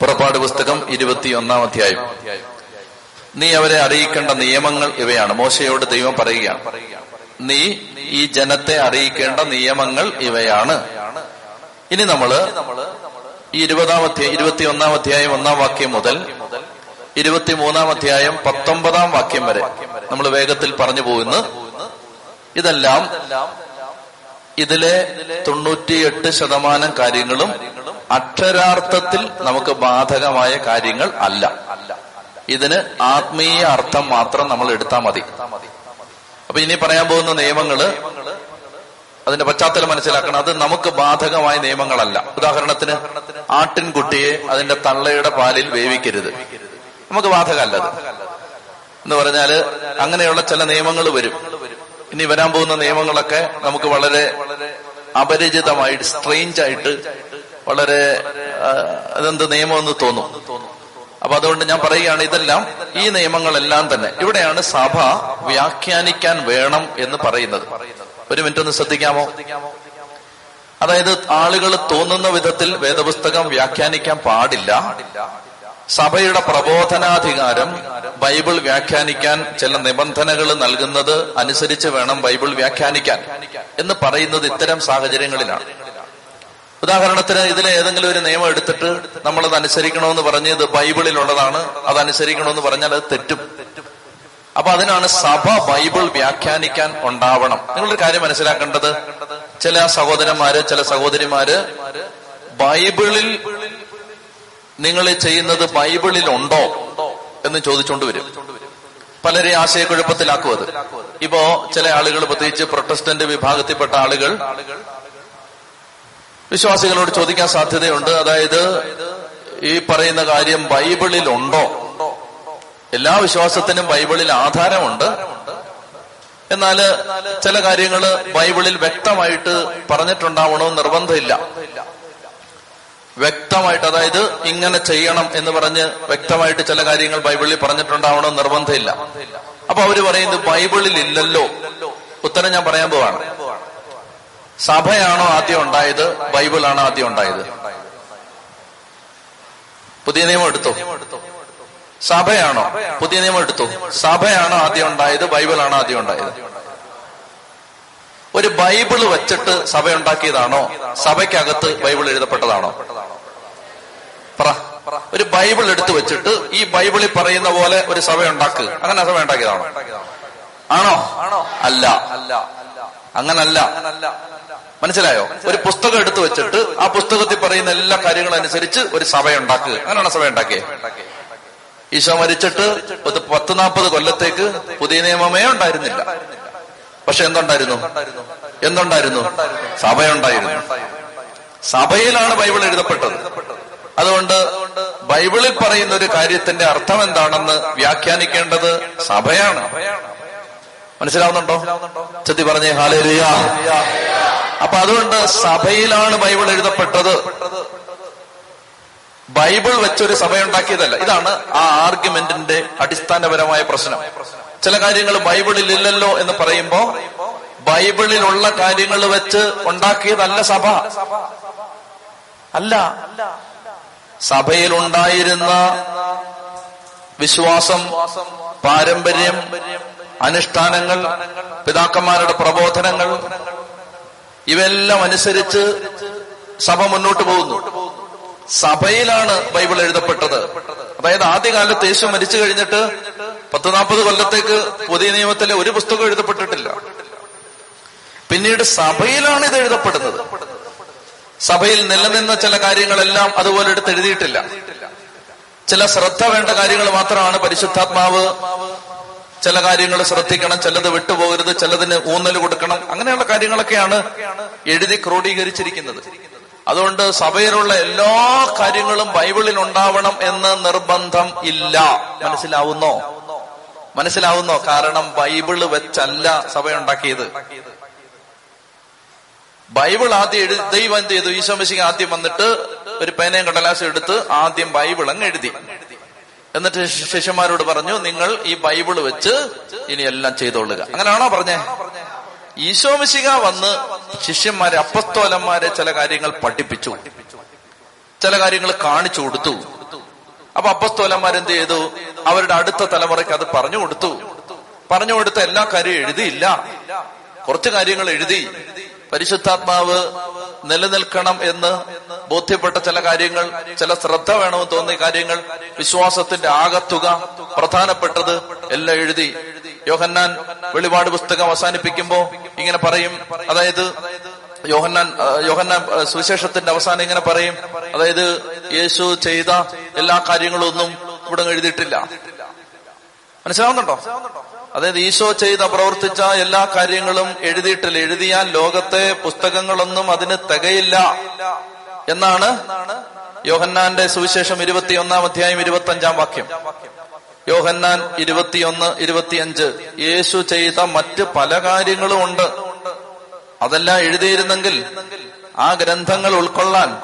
പുറപ്പാട് പുസ്തകം ഇരുപത്തിയൊന്നാം അധ്യായം. നീ അവരെ അറിയിക്കേണ്ട നിയമങ്ങൾ ഇവയാണ്. മോശയോട് ദൈവം പറയുകയാണ്. നീ ഈ ജനത്തെ അറിയിക്കേണ്ട നിയമങ്ങൾ ഇവയാണ്. ഇനി നമ്മൾ ഈ ഇരുപതാം അധ്യായം ഇരുപത്തിയൊന്നാം അധ്യായം ഒന്നാം വാക്യം മുതൽ ഇരുപത്തിമൂന്നാം അധ്യായം പത്തൊമ്പതാം വാക്യം വരെ നമ്മൾ വേഗത്തിൽ പറഞ്ഞു പോകുന്നു. ഇതെല്ലാം ഇതിലെ തൊണ്ണൂറ്റിയെട്ട് ശതമാനം കാര്യങ്ങളും അക്ഷരാർത്ഥത്തിൽ നമുക്ക് ബാധകമായ കാര്യങ്ങൾ അല്ല. ഇതിന് ആത്മീയ അർത്ഥം മാത്രം നമ്മൾ എടുത്താൽ മതി. അപ്പൊ ഇനി പറയാൻ പോകുന്ന നിയമങ്ങൾ അതിന്റെ പശ്ചാത്തലം മനസ്സിലാക്കണം. അത് നമുക്ക് ബാധകമായ നിയമങ്ങളല്ല. ഉദാഹരണത്തിന് ആട്ടിൻകുട്ടിയെ അതിന്റെ തള്ളയുടെ പാലിൽ വേവിക്കരുത്. നമുക്ക് ബാധകമല്ല എന്ന് പറഞ്ഞാൽ അങ്ങനെയുള്ള ചില നിയമങ്ങൾ വരും. ഇനി വരാൻ പോകുന്ന നിയമങ്ങളൊക്കെ നമുക്ക് വളരെ അപരിചിതമായിട്ട് സ്ട്രെയിഞ്ച് ആയിട്ട് വളരെ അതെന്ത് നിയമമെന്ന് തോന്നും. അപ്പൊ അതുകൊണ്ട് ഞാൻ പറയുകയാണ് ഇതെല്ലാം ഈ നിയമങ്ങളെല്ലാം തന്നെ. ഇവിടെയാണ് സഭ വ്യാഖ്യാനിക്കാൻ വേണം എന്ന് പറയുന്നത്. ഒരു മിനിറ്റ് ഒന്ന് ശ്രദ്ധിക്കാമോ? അതായത് ആളുകൾ തോന്നുന്ന വിധത്തിൽ വേദപുസ്തകം വ്യാഖ്യാനിക്കാൻ പാടില്ല. സഭയുടെ പ്രബോധനാധികാരം ബൈബിൾ വ്യാഖ്യാനിക്കാൻ ചില നിബന്ധനകൾ നൽകുന്നത് അനുസരിച്ച് വേണം ബൈബിൾ വ്യാഖ്യാനിക്കാൻ എന്ന് പറയുന്നത് ഇത്തരം സാഹചര്യങ്ങളിലാണ്. ഉദാഹരണത്തിന് ഇതിലെ ഏതെങ്കിലും ഒരു നിയമം എടുത്തിട്ട് നമ്മൾ നമ്മളത് അനുസരിക്കണമെന്ന് പറഞ്ഞ് ഇത് ബൈബിളിലുള്ളതാണ്. അത് അനുസരിക്കണമെന്ന് പറഞ്ഞാൽ അത് തെറ്റും. അപ്പൊ അതിനാണ് സഭ ബൈബിൾ വ്യാഖ്യാനിക്കാൻ ഉണ്ടാവണം. നിങ്ങളൊരു കാര്യം മനസ്സിലാക്കേണ്ടത്? ചില സഹോദരന്മാര് ചില സഹോദരിമാര് ബൈബിളിൽ നിങ്ങൾ ചെയ്യുന്നത് ബൈബിളിൽ ഉണ്ടോ എന്ന് ചോദിച്ചുകൊണ്ട് വരും. പലരെ ആശയക്കുഴപ്പത്തിലാക്കും അത്. ഇപ്പോ ചില ആളുകൾ പ്രത്യേകിച്ച് പ്രൊട്ടസ്റ്റന്റ് വിഭാഗത്തിൽപ്പെട്ട ആളുകൾ വിശ്വാസികളോട് ചോദിക്കാൻ സാധ്യതയുണ്ട്. അതായത് ഈ പറയുന്ന കാര്യം ബൈബിളിൽ ഉണ്ടോ എല്ലാ വിശ്വാസത്തിനും ബൈബിളിൽ ആധാരമുണ്ട്. എന്നാൽ ചില കാര്യങ്ങൾ ബൈബിളിൽ വ്യക്തമായിട്ട് പറഞ്ഞിട്ടുണ്ടാവണമെന്ന് നിർബന്ധമില്ല. വ്യക്തമായിട്ട് അതായത് ഇങ്ങനെ ചെയ്യണം എന്ന് പറഞ്ഞ് വ്യക്തമായിട്ട് ചില കാര്യങ്ങൾ ബൈബിളിൽ പറഞ്ഞിട്ടുണ്ടാവണമെന്ന് നിർബന്ധമില്ല. അപ്പൊ അവർ പറയുന്നത് ബൈബിളിൽ ഇല്ലല്ലോ. ഉത്തരം ഞാൻ പറയാൻ പോവാണ്. സഭയാണോ ആദ്യം ഉണ്ടായത്? ബൈബിളാണോ ആദ്യം ഉണ്ടായത്? പുതിയ നിയമം എടുത്തു? സഭയാണോ? പുതിയ നിയമം എടുത്തു? സഭയാണോ ആദ്യം ഉണ്ടായത്? ബൈബിളാണോ ആദ്യം ഉണ്ടായത്? ഒരു ബൈബിൾ വെച്ചിട്ട് സഭ ഉണ്ടാക്കിയതാണോ? സഭയ്ക്കകത്ത് ബൈബിൾ എഴുതപ്പെട്ടതാണോ? പറ. ഒരു ബൈബിൾ എടുത്തു വെച്ചിട്ട് ഈ ബൈബിളിൽ പറയുന്ന പോലെ ഒരു സഭ ഉണ്ടാക്കുക അങ്ങനെ സഭ ഉണ്ടാക്കിയതാണോ? ആണോ? അല്ല. അങ്ങനല്ല. മനസ്സിലായോ? ഒരു പുസ്തകം എടുത്തു വെച്ചിട്ട് ആ പുസ്തകത്തിൽ പറയുന്ന എല്ലാ കാര്യങ്ങളും അനുസരിച്ച് ഒരു സഭ ഉണ്ടാക്കുക അങ്ങനെയാണ് സഭ ഉണ്ടാക്കിയത് ഈശോ മരിച്ചിട്ട് പത്ത് നാൽപ്പത് കൊല്ലത്തേക്ക് പുതിയ നിയമമേ ഉണ്ടായിരുന്നില്ല. പക്ഷെ എന്തുണ്ടായിരുന്നു? എന്തുണ്ടായിരുന്നു? സഭയുണ്ടായിരുന്നു. സഭയിലാണ് ബൈബിൾ എഴുതപ്പെട്ടത്. അതുകൊണ്ട് ബൈബിളിൽ പറയുന്ന ഒരു കാര്യത്തിന്റെ അർത്ഥം എന്താണെന്ന് വ്യാഖ്യാനിക്കേണ്ടത് സഭയാണ്. മനസ്സിലാവുന്നുണ്ടോ? ചെത്തി പറഞ്ഞേ ഹാലേലിയ. അപ്പൊ അതുകൊണ്ട് സഭയിലാണ് ബൈബിൾ എഴുതപ്പെട്ടത്. ബൈബിൾ വെച്ചൊരു സഭയുണ്ടാക്കിയതല്ല ഇതാണ് ആ ആർഗ്യുമെന്റിന്റെ അടിസ്ഥാനപരമായ പ്രശ്നം. ചില കാര്യങ്ങൾ ബൈബിളിൽ ഇല്ലല്ലോ എന്ന് പറയുമ്പോ ബൈബിളിലുള്ള കാര്യങ്ങൾ വെച്ച് ഉണ്ടാക്കിയതല്ല സഭ. അല്ല സഭയിൽ ഉണ്ടായിരുന്ന വിശ്വാസം പാരമ്പര്യം അനുഷ്ഠാനങ്ങൾ പിതാക്കന്മാരുടെ പ്രബോധനങ്ങൾ ഇവയെല്ലാം അനുസരിച്ച് സഭ മുന്നോട്ട് പോകുന്നു. സഭയിലാണ് ബൈബിൾ എഴുതപ്പെട്ടത്. അതായത് ആദ്യകാലത്ത് യേശു മരിച്ചു കഴിഞ്ഞിട്ട് പത്ത് നാൽപ്പത് കൊല്ലത്തേക്ക് പുതിയ നിയമത്തിലെ ഒരു പുസ്തകം എഴുതപ്പെട്ടിട്ടില്ല. പിന്നീട് സഭയിലാണ് ഇത് എഴുതപ്പെടുന്നത്. സഭയിൽ നിലനിന്ന ചില കാര്യങ്ങളെല്ലാം അതുപോലെ എടുത്ത് എഴുതിയിട്ടില്ല ചില ശ്രദ്ധ വേണ്ട കാര്യങ്ങൾ മാത്രമാണ് പരിശുദ്ധാത്മാവ് ചില കാര്യങ്ങൾ ശ്രദ്ധിക്കണം ചിലത് വിട്ടുപോകരുത് ചിലതിന് ഊന്നൽ കൊടുക്കണം. അങ്ങനെയുള്ള കാര്യങ്ങളൊക്കെയാണ് എഴുതി ക്രോഡീകരിച്ചിരിക്കുന്നത്. അതുകൊണ്ട് സഭയിലുള്ള എല്ലാ കാര്യങ്ങളും ബൈബിളിൽ ഉണ്ടാവണം എന്ന് നിർബന്ധം ഇല്ല. മനസ്സിലാവുന്നോ? മനസ്സിലാവുന്നോ? കാരണം ബൈബിൾ വെച്ചല്ല സഭ ഉണ്ടാക്കിയത് ബൈബിൾ ആദ്യം എഴുതി ദൈവം എന്ത് ചെയ്തു? ഈശോമിശിക്ക് ആദ്യം വന്നിട്ട് ഒരു പേനയും കടലാസും എടുത്ത് ആദ്യം ബൈബിൾ അങ്ങ് എഴുതി. എന്നിട്ട് ശിഷ്യന്മാരോട് പറഞ്ഞു നിങ്ങൾ ഈ ബൈബിൾ വെച്ച് ഇനി എല്ലാം ചെയ്തോളുക. അങ്ങനെയാണോ പറഞ്ഞേ? ഈശോമിശിക വന്ന് ശിഷ്യന്മാരെ അപ്പസ്തോലന്മാരെ ചില കാര്യങ്ങൾ പഠിപ്പിച്ചു. ചില കാര്യങ്ങൾ കാണിച്ചു കൊടുത്തു. അപ്പൊ അപ്പസ്തോലന്മാരെന്ത് ചെയ്തു? അവരുടെ അടുത്ത തലമുറയ്ക്ക് അത് പറഞ്ഞു കൊടുത്തു. പറഞ്ഞു കൊടുത്ത എല്ലാ കാര്യവും എഴുതിയില്ല. കുറച്ച് കാര്യങ്ങൾ എഴുതി. പരിശുദ്ധാത്മാവ് നിലനിൽക്കണം എന്ന് ബോധ്യപ്പെട്ട ചില കാര്യങ്ങൾ ചില ശ്രദ്ധ വേണമെന്ന് തോന്നിയ കാര്യങ്ങൾ വിശ്വാസത്തിന്റെ ആകത്തുക പ്രധാനപ്പെട്ടത് എല്ലാം എഴുതി. യോഹന്നാൻ വെളിപാട് പുസ്തകം അവസാനിപ്പിക്കുമ്പോ ഇങ്ങനെ പറയും. അതായത് യോഹന്നാൻ യോഹന്നാൻ സുവിശേഷത്തിന്റെ അവസാനം ഇങ്ങനെ പറയും. അതായത് യേശു ചെയ്ത എല്ലാ കാര്യങ്ങളും ഒന്നും ഇവിടെ എഴുതിയിട്ടില്ല. മനസ്സിലാവുന്നുണ്ടോ? അതായത് ഈശോ ചെയ്ത പ്രവർത്തിച്ച എല്ലാ കാര്യങ്ങളും എഴുതിയിട്ടില്ല. എഴുതിയാൽ ലോകത്തെ പുസ്തകങ്ങളൊന്നും അതിന് തികയില്ല എന്നാണ് യോഹന്നാന്റെ സുവിശേഷം ഇരുപത്തിയൊന്നാം അധ്യായം ഇരുപത്തി അഞ്ചാം വാക്യം. യോഹന്നാൻ ഇരുപത്തിയൊന്ന് ഇരുപത്തിയഞ്ച് യേശു ചെയ്ത മറ്റ് പല കാര്യങ്ങളും ഉണ്ട്. അതെല്ലാം എഴുതിയിരുന്നെങ്കിൽ ആ ഗ്രന്ഥങ്ങൾ ഉൾക്കൊള്ളാൻ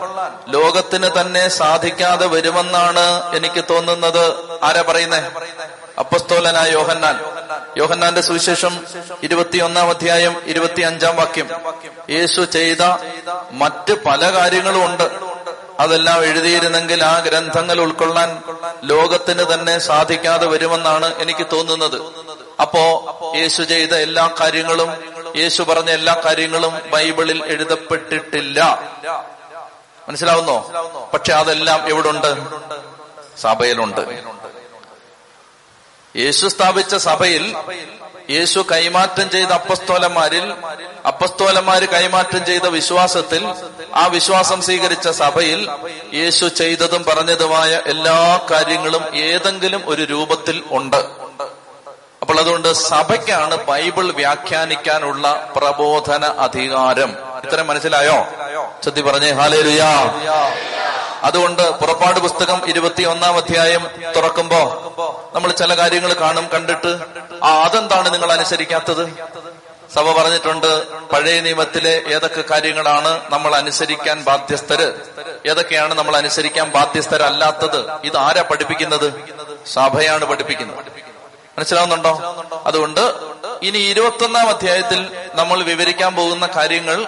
ലോകത്തിന് തന്നെ സാധിക്കാതെ വരുമെന്നാണ് എനിക്ക് തോന്നുന്നത്. ആരാ പറയുന്നേ? അപ്പസ്തോലനായ യോഹന്നാൻ. യോഹന്നാന്റെ സുവിശേഷം ഇരുപത്തിയൊന്നാം അധ്യായം ഇരുപത്തി അഞ്ചാം വാക്യം. യേശു ചെയ്ത മറ്റ് പല കാര്യങ്ങളും ഉണ്ട്. അതെല്ലാം എഴുതിയിരുന്നെങ്കിൽ ആ ഗ്രന്ഥങ്ങൾ ഉൾക്കൊള്ളാൻ ലോകത്തിന് തന്നെ സാധിക്കാതെ വരുമെന്നാണ് എനിക്ക് തോന്നുന്നത്. അപ്പോ യേശു ചെയ്ത എല്ലാ കാര്യങ്ങളും യേശു പറഞ്ഞ എല്ലാ കാര്യങ്ങളും ബൈബിളിൽ എഴുതപ്പെട്ടിട്ടില്ല. മനസ്സിലാവുന്നോ? പക്ഷെ അതെല്ലാം എവിടുണ്ട്? സഭയിലുണ്ട്. യേശു സ്ഥാപിച്ച സഭയിൽ യേശു കൈമാറ്റം ചെയ്ത അപ്പസ്തോലന്മാരിൽ അപ്പസ്തോലന്മാര് കൈമാറ്റം ചെയ്ത വിശ്വാസത്തിൽ ആ വിശ്വാസം സ്വീകരിച്ച സഭയിൽ യേശു ചെയ്തതും പറഞ്ഞതുമായ എല്ലാ കാര്യങ്ങളും ഏതെങ്കിലും ഒരു രൂപത്തിൽ ഉണ്ട്. അപ്പോൾ അതുകൊണ്ട് സഭയ്ക്കാണ് ബൈബിൾ വ്യാഖ്യാനിക്കാനുള്ള പ്രബോധന അധികാരം. ഇത്രയും മനസ്സിലായോ? ചെത്തി പറഞ്ഞേ ഹാലേലുയാ അതുകൊണ്ട് പുറപ്പാട് പുസ്തകം ഇരുപത്തി ഒന്നാം അധ്യായം തുറക്കുമ്പോ നമ്മൾ ചില കാര്യങ്ങൾ കാണും കണ്ടിട്ട് ആ അതെന്താണ് നിങ്ങൾ അനുസരിക്കാത്തത്? സഭ പറഞ്ഞിട്ടുണ്ട് പഴയ നിയമത്തിലെ ഏതൊക്കെ കാര്യങ്ങളാണ് നമ്മൾ അനുസരിക്കാൻ ബാധ്യസ്ഥര്? ഏതൊക്കെയാണ് നമ്മൾ അനുസരിക്കാൻ ബാധ്യസ്ഥരല്ലാത്തത്? ഇത് ആരാ പഠിപ്പിക്കുന്നത്? സഭയാണ് പഠിപ്പിക്കുന്നത്. മനസ്സിലാവുന്നുണ്ടോ? അതുകൊണ്ട് ഇനി ഇരുപത്തൊന്നാം അധ്യായത്തിൽ നമ്മൾ വിവരിക്കാൻ പോകുന്ന കാര്യങ്ങൾ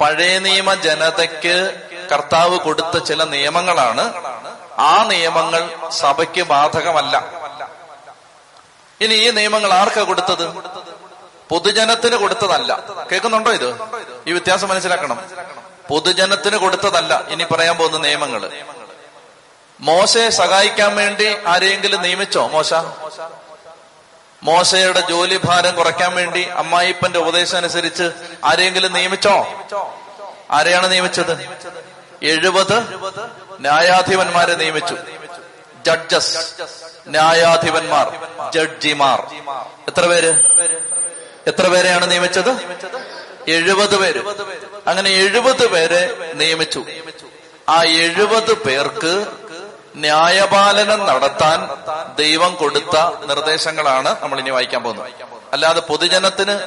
പഴയ നിയമ ജനതയ്ക്ക് കർത്താവ് കൊടുത്ത ചില നിയമങ്ങളാണ്. ആ നിയമങ്ങൾ സഭയ്ക്ക് ബാധകമല്ല. ഇനി ഈ നിയമങ്ങൾ ആർക്കാ കൊടുത്തത്? പൊതുജനത്തിന് കൊടുത്തതല്ല. കേൾക്കുന്നുണ്ടോ ഇത്? ഈ വ്യത്യാസം മനസ്സിലാക്കണം. പൊതുജനത്തിന് കൊടുത്തതല്ല ഇനി പറയാൻ പോകുന്ന നിയമങ്ങൾ. മോശയെ സഹായിക്കാൻ വേണ്ടി ആരെയെങ്കിലും നിയമിച്ചോ? മോശ? മോശയുടെ ജോലി ഭാരം കുറയ്ക്കാൻ വേണ്ടി അമ്മായിപ്പന്റെ ഉപദേശം അനുസരിച്ച് ആരെയെങ്കിലും നിയമിച്ചോ? ആരെയാണ് നിയമിച്ചത്? എഴുപത് ന്യായാധിപന്മാരെ നിയമിച്ചു. ജഡ്ജസ് ന്യായാധിപന്മാർ ജഡ്ജിമാർ. എത്ര പേര്? എത്ര പേരെയാണ് നിയമിച്ചത്? എഴുപത് പേര്. അങ്ങനെ എഴുപത് പേരെ നിയമിച്ചു. ആ എഴുപത് പേർക്ക് ന്യായപാലനം നടത്താൻ ദൈവം കൊടുത്ത നിർദ്ദേശങ്ങളാണ് നമ്മൾ ഇനി വായിക്കാൻ പോകുന്നത്. അല്ലാതെ പൊതുജനത്തിന്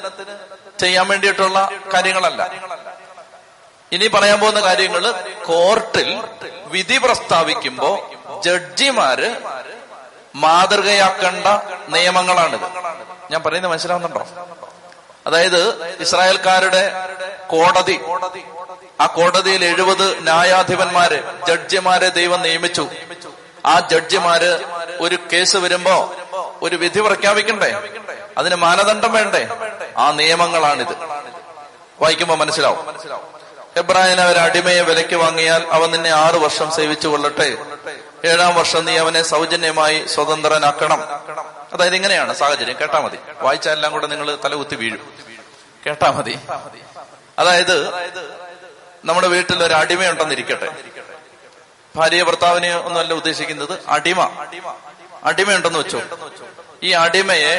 ചെയ്യാൻ വേണ്ടിയിട്ടുള്ള കാര്യങ്ങളല്ല. ഇനി പറയാൻ പോകുന്ന കാര്യങ്ങൾ കോർട്ടിൽ വിധി പ്രസ്താവിക്കുമ്പോ ജഡ്ജിമാര് മാതൃകയാക്കേണ്ട നിയമങ്ങളാണിത്. ഞാൻ പറയുന്നത് മനസ്സിലാവുന്നുണ്ടോ? അതായത് ഇസ്രായേൽക്കാരുടെ കോടതി ആ കോടതിയിൽ എഴുപത് ന്യായാധിപന്മാര് ജഡ്ജിമാരെ ദൈവം നിയമിച്ചു. ആ ജഡ്ജിമാര് ഒരു കേസ് വരുമ്പോ ഒരു വിധി പ്രഖ്യാപിക്കണ്ടേ? അതിന് മാനദണ്ഡം വേണ്ടേ? ആ നിയമങ്ങളാണിത്. വായിക്കുമ്പോ മനസ്സിലാവും. എബ്രാഹിം അവർ അടിമയെ വിലയ്ക്ക് വാങ്ങിയാൽ അവൻ നിന്നെ ആറു വർഷം സേവിച്ചു കൊള്ളട്ടെ. ഏഴാം വർഷം നീ അവനെ സൗജന്യമായി സ്വതന്ത്രനാക്കണം. അതായത് ഇങ്ങനെയാണ് സാഹചര്യം. കേട്ടാ മതി. വായിച്ചാൽ എല്ലാം കൂടെ നിങ്ങൾ തലകുത്തി വീഴും. കേട്ടാ മതി. അതായത് നമ്മുടെ വീട്ടിൽ ഒരു അടിമയുണ്ടെന്നിരിക്കട്ടെ. ഭാര്യ ഭർത്താവിനെ ഒന്നല്ല ഉദ്ദേശിക്കുന്നത് അടിമ. അടിമയുണ്ടെന്ന് വെച്ചോ. ഈ അടിമയെ